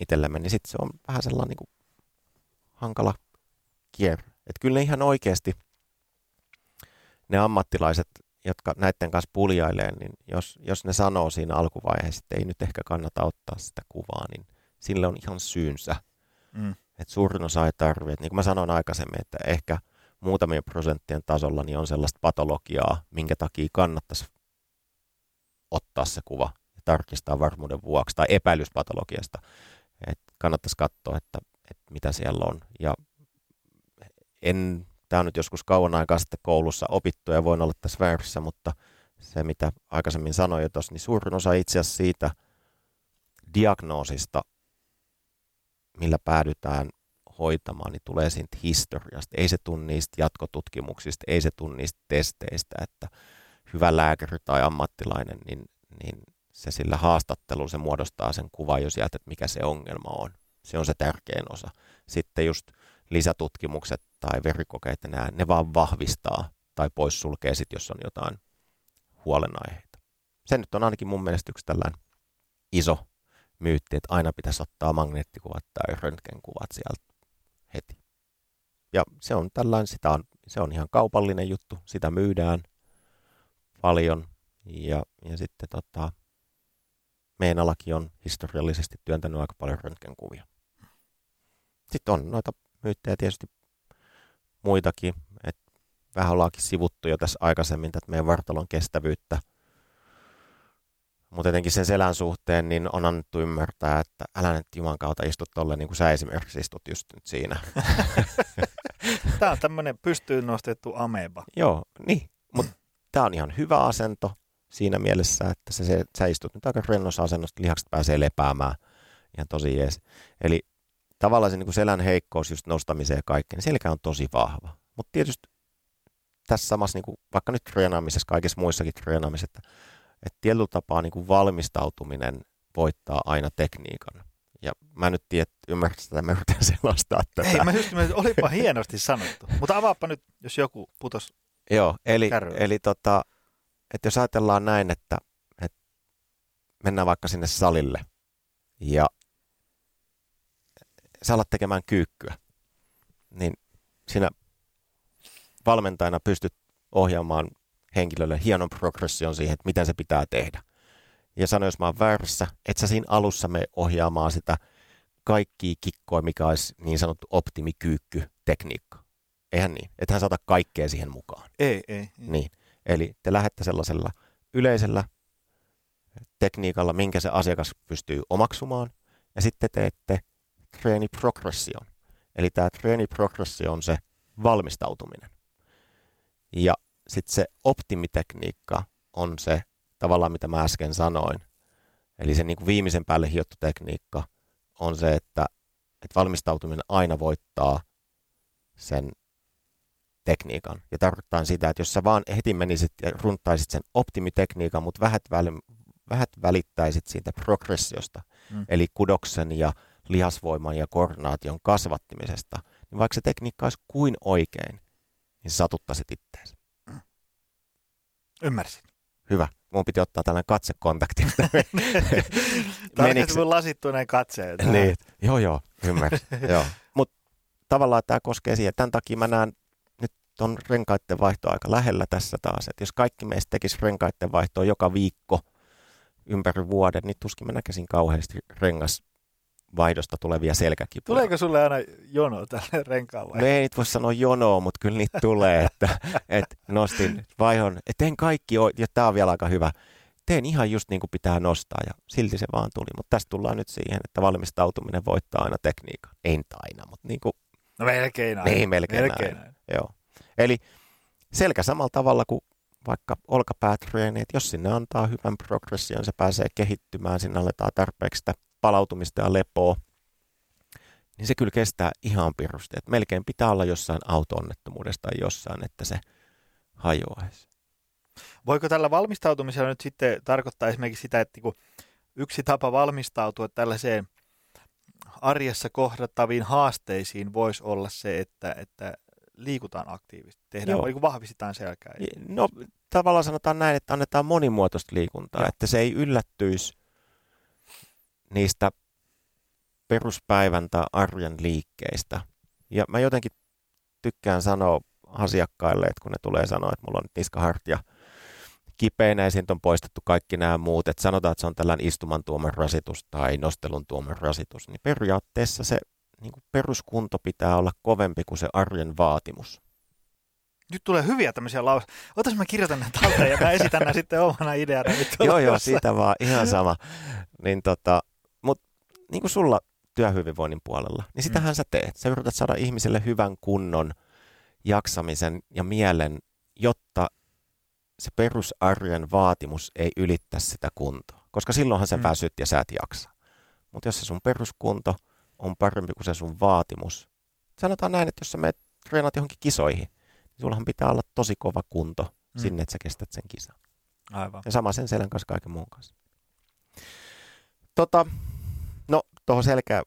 itsellemme, niin sitten se on vähän sellainen niin kuin hankala kierre. Että kyllä ne ihan oikeasti ne ammattilaiset, jotka näiden kanssa puljailee, niin jos, jos ne sanoo siinä alkuvaiheessa, että ei nyt ehkä kannata ottaa sitä kuvaa, niin sille on ihan syynsä. Mm. Että suurin osa ei tarvitse. Niin kuin mä sanoin aikaisemmin, että ehkä muutamien prosenttien tasolla niin on sellaista patologiaa, minkä takia kannattaisi ottaa se kuva ja tarkistaa varmuuden vuoksi, tai epäilyspatologiasta. Että kannattaisi katsoa, että että mitä siellä on. Ja en, tämä on nyt joskus kauan aikaa sitten koulussa opittu ja voin olla tässä väärässä, mutta se mitä aikaisemmin sanoin jo tuossa, niin suurin osa itse asiassa siitä diagnoosista, millä päädytään hoitamaan, niin tulee siitä historiasta. Ei se tunne niistä jatkotutkimuksista, ei se tunne niistä testeistä, että hyvä lääkäri tai ammattilainen, niin, niin se sillä haastattelulla se muodostaa sen kuvan jo sieltä, että mikä se ongelma on. Se on se tärkein osa. Sitten just lisätutkimukset tai verikokeet, nämä, ne vaan vahvistaa tai poissulkee sitten, jos on jotain huolenaiheita. Se nyt on ainakin mun mielestä yksi tällainen iso myytti, että aina pitäisi ottaa magneettikuvat tai röntgenkuvat sieltä heti. Ja se on tällainen, sitä on, se on ihan kaupallinen juttu, sitä myydään paljon ja, ja sitten tota, meidän alakin on historiallisesti työntänyt aika paljon röntgenkuvia. Sitten on noita myyttejä tietysti muitakin, että vähän ollaankin sivuttu jo tässä aikaisemmin tätä meidän vartalon kestävyyttä. Mutta etenkin sen selän suhteen niin on annettu ymmärtää, että älä nyt Juman kautta istut tolle niin kuin sä esimerkiksi istut just nyt siinä. Tämä on tämmöinen pystyyn nostettu ameba. Joo, niin. Mutta tämä on ihan hyvä asento siinä mielessä, että se, se, sä istut nyt aika rennossa asennosta, lihakset pääsee lepäämään ihan tosi jees. Eli tavallaan se niin kuin selän heikkous just nostamiseen ja kaikkeen, niin selkä on tosi vahva. Mutta tietysti tässä samassa, niin kuin, vaikka nyt treenaamisessa, kaikissa muissakin treenaamisissa, että, että tietyllä tapaa niin kuin valmistautuminen voittaa aina tekniikan. Ja mä nyt tiedä, ymmärrätkö sitä, mä yritän selostaa tätä. Ei, mä just, mä, olipa hienosti sanottu. Mutta avaappa nyt, jos joku putos Joo, eli, kärryyn. eli tota, että jos ajatellaan näin, että, että mennään vaikka sinne salille ja sä alat tekemään kyykkyä, niin sinä valmentajana pystyt ohjaamaan henkilölle hienon progression siihen, että miten se pitää tehdä. Ja sano, jos mä oon väärässä, että sä siinä alussa me ohjaamaan sitä kaikkia kikkoja, mikä olisi niin sanottu optimikyykky-tekniikka. Eihän niin, että hän saata kaikkea siihen mukaan. Ei, ei. ei. Niin. Eli te lähdette sellaisella yleisellä tekniikalla, minkä se asiakas pystyy omaksumaan, ja sitten teette treeniprogression. Eli tämä treeniprogressio on se valmistautuminen. Ja sitten se optimitekniikka on se tavallaan, mitä mä äsken sanoin. Eli se niin kuin viimeisen päälle hiottu tekniikka on se, että, että valmistautuminen aina voittaa sen tekniikan. Ja tarkoittaa sitä, että jos sä vaan heti menisit ja runtaisit sen optimitekniikan, mutta vähät, väl, vähät välittäisit siitä progressiosta, mm. eli kudoksen ja lihasvoiman ja koordinaation kasvattimisesta, niin vaikka se tekniikka olisi kuin oikein, niin satuttaisit itteensä. Ymmärsin. Hyvä. Mun piti ottaa tällainen katsekontakti. Tarkoitus mun lasittuneen katseen. niin, joo joo, ymmärsin. joo. Mutta tavallaan tämä koskee siihen. Tämän takia mä näen nyt on renkaiden vaihto aika lähellä tässä taas. Että jos kaikki meistä tekisi renkaiden vaihtoa joka viikko ympäri vuoden, niin tuskin mä näkisin kauheasti rengas vaihdosta tulevia selkäkipuja. Tuleeko sulle aina jono tälle renkaalle? No ei nyt voi sanoa jonoa, mutta kyllä niitä tulee, että, että nostin vaihon. Et teen kaikki, ja tämä on vielä aika hyvä, teen ihan just niin kuin pitää nostaa ja silti se vaan tuli. Mutta tästä tullaan nyt siihen, että valmistautuminen voittaa aina tekniikan. Ei nyt aina, mutta niin kuin... No melkein aina. Niin, melkein, melkein aina. aina. Joo. Eli selkä samalla tavalla kuin vaikka olkapäätreeni, että jos sinne antaa hyvän progression, se pääsee kehittymään, sinne aletaan tarpeeksi sitä palautumista ja lepoa, niin se kyllä kestää ihan pirusti. Et melkein pitää olla jossain auto-onnettomuudessa tai jossain, että se hajoaisi. Voiko tällä valmistautumisella nyt sitten tarkoittaa esimerkiksi sitä, että kun yksi tapa valmistautua tällaiseen arjessa kohdattaviin haasteisiin voisi olla se, että, että liikutaan aktiivisesti, tehdään, Joo. Niin vahvistetaan selkää. No tavallaan sanotaan näin, että annetaan monimuotoista liikuntaa, Joo. että se ei yllättyisi niistä peruspäivän tai arjen liikkeistä. Ja mä jotenkin tykkään sanoa asiakkaille, että kun ne tulee sanoa, että mulla on nyt niskahartia kipeänä ja siitä on poistettu kaikki nämä muut, että sanotaan, että se on tällainen istuman tuoman rasitus tai nostelun tuoman rasitus, niin periaatteessa se niin kuin peruskunto pitää olla kovempi kuin se arjen vaatimus. Nyt tulee hyviä tämmöisiä laus. Otas mä kirjoitan näitä talteen ja mä esitän nämä sitten omana ideana. joo, joo, siitä vaan ihan sama. Niin tota, niin kuin sulla työhyvinvoinnin puolella, niin sitähän mm. sä teet. Sä yrität saada ihmiselle hyvän kunnon jaksamisen ja mielen, jotta se perusarjen vaatimus ei ylittä sitä kuntoa. Koska silloinhan sä mm. väsyt ja sä et jaksa. Mutta jos se sun peruskunto on parempi kuin se sun vaatimus, sanotaan näin, että jos sä menet treenaat johonkin kisoihin, niin sullahan pitää olla tosi kova kunto mm. sinne, että sä kestät sen kisan. Aivan. Ja sama sen selän kanssa kaiken muun kanssa. Tota, tuohon selkeä,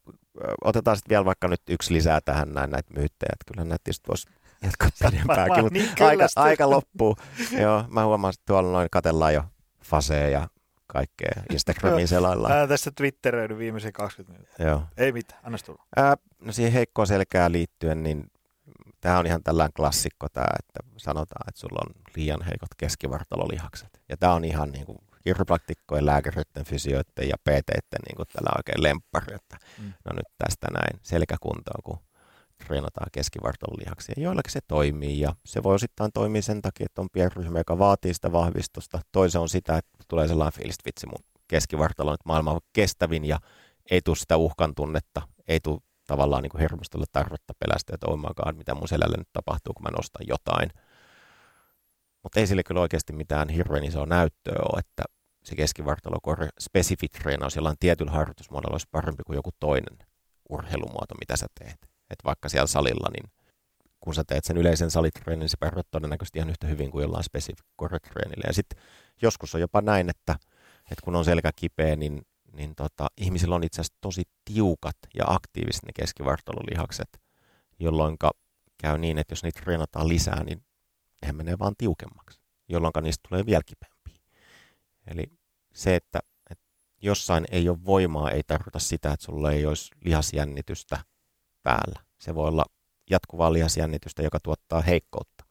otetaan sitten vielä vaikka nyt yksi lisää tähän näin näitä myyttejä, että kyllä näitä tietysti voisi jatkaa pidempääkin, mutta niin aika, aika loppuu. Joo, mä huomaan, että tuolla noin katellaan jo faseja ja kaikkea Instagramin selailla. Ää, tässä twitteröidy viimeisen 20 minuuttia. Joo. Ei mitään, anna tulla. Ää, no siihen heikkoon selkään liittyen, niin tämä on ihan tällainen klassikko tämä, että sanotaan, että sulla on liian heikot keskivartalolihakset. Ja tämä on ihan niin kuin kiropraktikkojen, lääkäreiden, fysioiden ja PT-iden niin kuin tällä oikein lemppari, että mm. no nyt tästä näin selkäkuntoon, kun treenataan keskivartalolihaksia. Joillakin se toimii ja se voi osittain toimia sen takia, että on pienryhmä, joka vaatii sitä vahvistusta. Toisen on sitä, että tulee sellainen fiilis, että vitsi mun keskivartalo on nyt maailman kestävin ja ei tule sitä uhkan tunnetta, ei tule tavallaan niin hermostolle tarvetta pelästä, että oh god, mitä mun selälle nyt tapahtuu, kun mä nostan jotain. Mutta ei sille kyllä oikeasti mitään hirveän isoa näyttöä ole, että se keskivartalokorre spesifit treenaus jollain tietyllä harjoitusmuodolla olisi parempi kuin joku toinen urheilumuoto, mitä sä teet. Et vaikka siellä salilla, niin kun sä teet sen yleisen salitreenin, niin se pärjät todennäköisesti ihan yhtä hyvin kuin jollain spesifik treenillä. Ja sitten joskus on jopa näin, että, että kun on selkä kipeä, niin niin tota, ihmisillä on itse asiassa tosi tiukat ja aktiiviset ne keskivartalolihakset, jolloin käy niin, että jos niitä treenataan lisää, niin ne menee vaan tiukemmaksi, jolloin niistä tulee vielä kipeämpiä. Eli se, että, että jossain ei ole voimaa, ei tarkoita sitä, että sulla ei olisi lihasjännitystä päällä. Se voi olla jatkuvaa lihasjännitystä, joka tuottaa heikkoutta.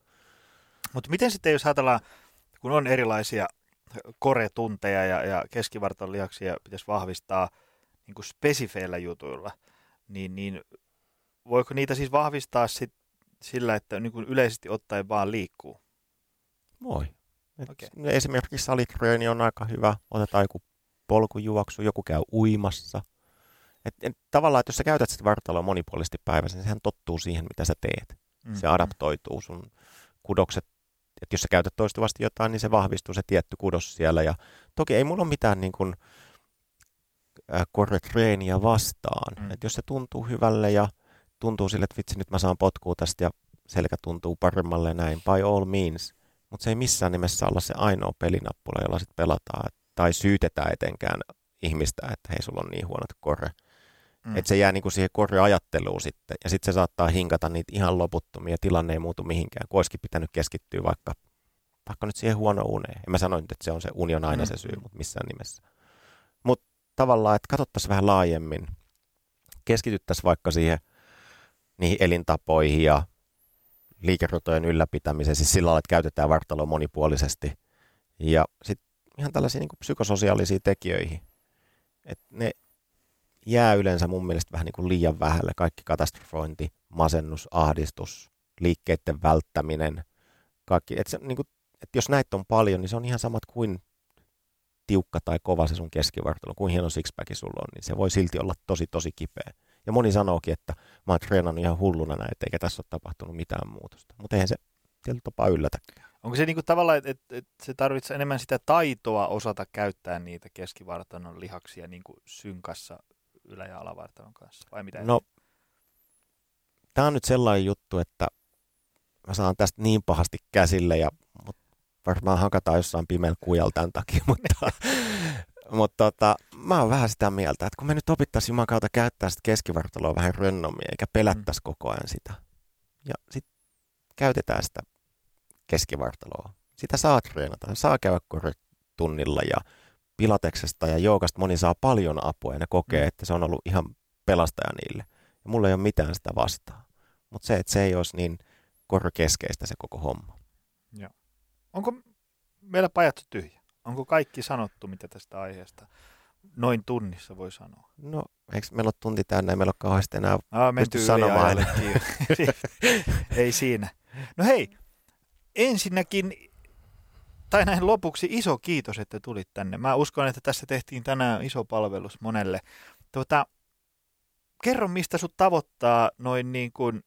Mutta miten sitten, jos ajatellaan, kun on erilaisia koretunteja ja, ja keskivartalon lihaksia pitäisi vahvistaa niin kuin spesifeillä jutuilla, niin, niin voiko niitä siis vahvistaa sit sillä, että niin kuin yleisesti ottaen vaan liikkuu? Voi. okay. Esimerkiksi salitreeni on aika hyvä. Otetaan joku polkujuoksu, joku käy uimassa. Et, et, tavallaan, että jos sä käytät sitä vartaloa monipuolisesti päivässä, niin sehän tottuu siihen, mitä sä teet. Mm-hmm. Se adaptoituu. Sun kudokset että jos sä käytät toistuvasti jotain, niin se vahvistuu se tietty kudos siellä. Ja toki ei mulla ole mitään niin kuin, äh, koretreeniä vastaan. Mm. Että jos se tuntuu hyvälle ja tuntuu sille, että vitsi, nyt mä saan potkua tästä ja selkä tuntuu paremmalle ja näin, by all means. Mutta se ei missään nimessä olla se ainoa pelinappula, jolla sitten pelataan. Tai syytetään etenkään ihmistä, että hei, sulla on niin huonot korre. Mm. Että se jää niinku siihen korreajatteluun sitten. Ja sitten se saattaa hinkata niitä ihan loputtomia. Tilanne ei muutu mihinkään. Kun olisikin pitänyt keskittyä vaikka, vaikka nyt siihen huono uneen. En mä sano nyt, että se on se uni on aina mm. se syy, mutta missään nimessä. Mutta tavallaan, että katsottaisiin vähän laajemmin. Keskityttäisiin vaikka siihen niihin elintapoihin ja liikerotojen ylläpitämiseen, siis sillä lailla, että käytetään vartaloa monipuolisesti. Ja sitten ihan tällaisiin niin psykososiaalisiin tekijöihin. Että ne jää yleensä mun mielestä vähän niin kuin liian vähälle. Kaikki katastrofointi, masennus, ahdistus, liikkeiden välttäminen, kaikki. Et se, niin kuin, et jos näitä on paljon, niin se on ihan samat kuin tiukka tai kova se sun keskivartalo, kuin hieno sixpacki sulla on, niin se voi silti olla tosi tosi kipeä. Ja moni sanookin, että mä oon treenannut ihan hulluna näitä, eikä tässä ole tapahtunut mitään muutosta. Mutta eihän se tietyllä tapaa yllätäkään. Onko se niinku tavallaan, että et, et se tarvitsee enemmän sitä taitoa osata käyttää niitä keskivartalon lihaksia niinku synkassa ylä- ja alavartalon kanssa, vai mitä? No, tämä on nyt sellainen juttu, että mä saan tästä niin pahasti käsille ja mut varmaan hakataan jossain pimeällä kujalla tämän takia, mutta, mutta tota, mä oon vähän sitä mieltä, että kun me nyt opittaisiin Juman kautta käyttää sitä keskivartaloa vähän rönnomia, eikä pelättäisi mm. koko ajan sitä. Ja sitten käytetään sitä keskivartaloa. Sitä saa treenata, saa käydä tunnilla ja pilateksesta ja joogasta moni saa paljon apua ja ne kokee, mm. että se on ollut ihan pelastaja niille. Ja mulla ei ole mitään sitä vastaa. Mutta se, että se ei olisi niin korkeskeistä se koko homma. Onko meillä pajattu tyhjä? Onko kaikki sanottu, mitä tästä aiheesta noin tunnissa voi sanoa? No, eikö meillä ole tunti täynnä, ei meillä ole kauheasti enää Aa, pysty sanomaan. ei siinä. No hei, ensinnäkin tai näin lopuksi iso kiitos, että tulit tänne. Mä uskon, että tässä tehtiin tänään iso palvelus monelle. Tuota, kerro, mistä sut tavoittaa noin niin kuin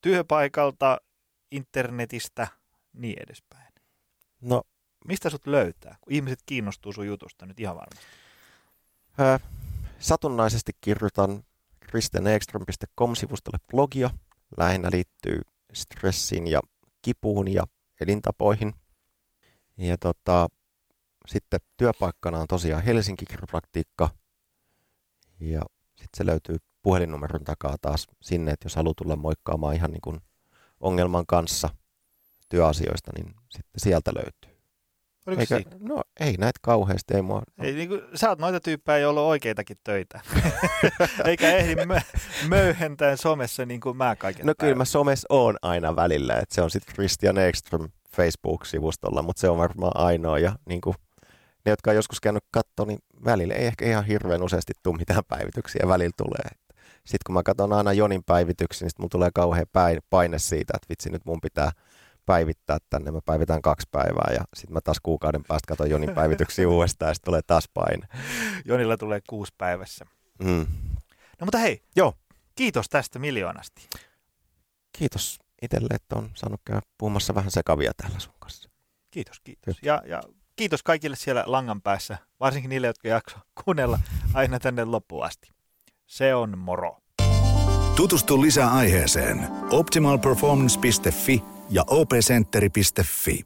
työpaikalta, internetistä, niin edespäin. No, mistä sut löytää, kun ihmiset kiinnostuu sun jutusta nyt ihan varmasti? Öö, satunnaisesti kirjoitan christianekström.com-sivustolle blogia. Lähinnä liittyy stressiin ja kipuun ja elintapoihin. Ja tota, sitten työpaikkana on tosiaan Helsinki Kiropraktiikka. Ja sitten se löytyy puhelinnumeron takaa taas sinne, että jos haluaa tulla moikkaamaan ihan niin kuin ongelman kanssa työasioista, niin sitten sieltä löytyy. Oliko Eikä, no ei näitä kauheasti, ei mua, Ei, niin kuin, sä oot noita tyyppejä, joilla on oikeitakin töitä. Eikä ehdi mö- möyhentää somessa niin kuin mä kaiken No kyllä päivän. mä somessa oon aina välillä, että se on sitten Christian Ekström Facebook-sivustolla, mutta se on varmaan ainoa. Ja niin kuin, ne, jotka on joskus käynyt katsoa, niin välillä ei ehkä ihan hirveän useasti tule mitään päivityksiä, välillä tulee. Sitten kun mä katson aina Jonin päivityksiä, niin sit mulla tulee kauhean päin- paine siitä, että vitsi nyt mun pitää päivittää tänne. Mä päivitän kaksi päivää ja sitten mä taas kuukauden päästä katson Jonin päivityksiä uudestaan ja sitten tulee taas paine. Jonilla tulee kuusi päivässä. Mm. No mutta hei, Joo, kiitos tästä miljoonasti. kiitos itselle, että on saanut käydä puhumassa vähän sekavia täällä sun kanssa. Kiitos, kiitos. Ja, ja kiitos kaikille siellä langan päässä, varsinkin niille, jotka jakso kuunnella aina tänne loppuun asti. Se on moro. Tutustu lisää aiheeseen optimalperformance.fi ja opcenteri.fi.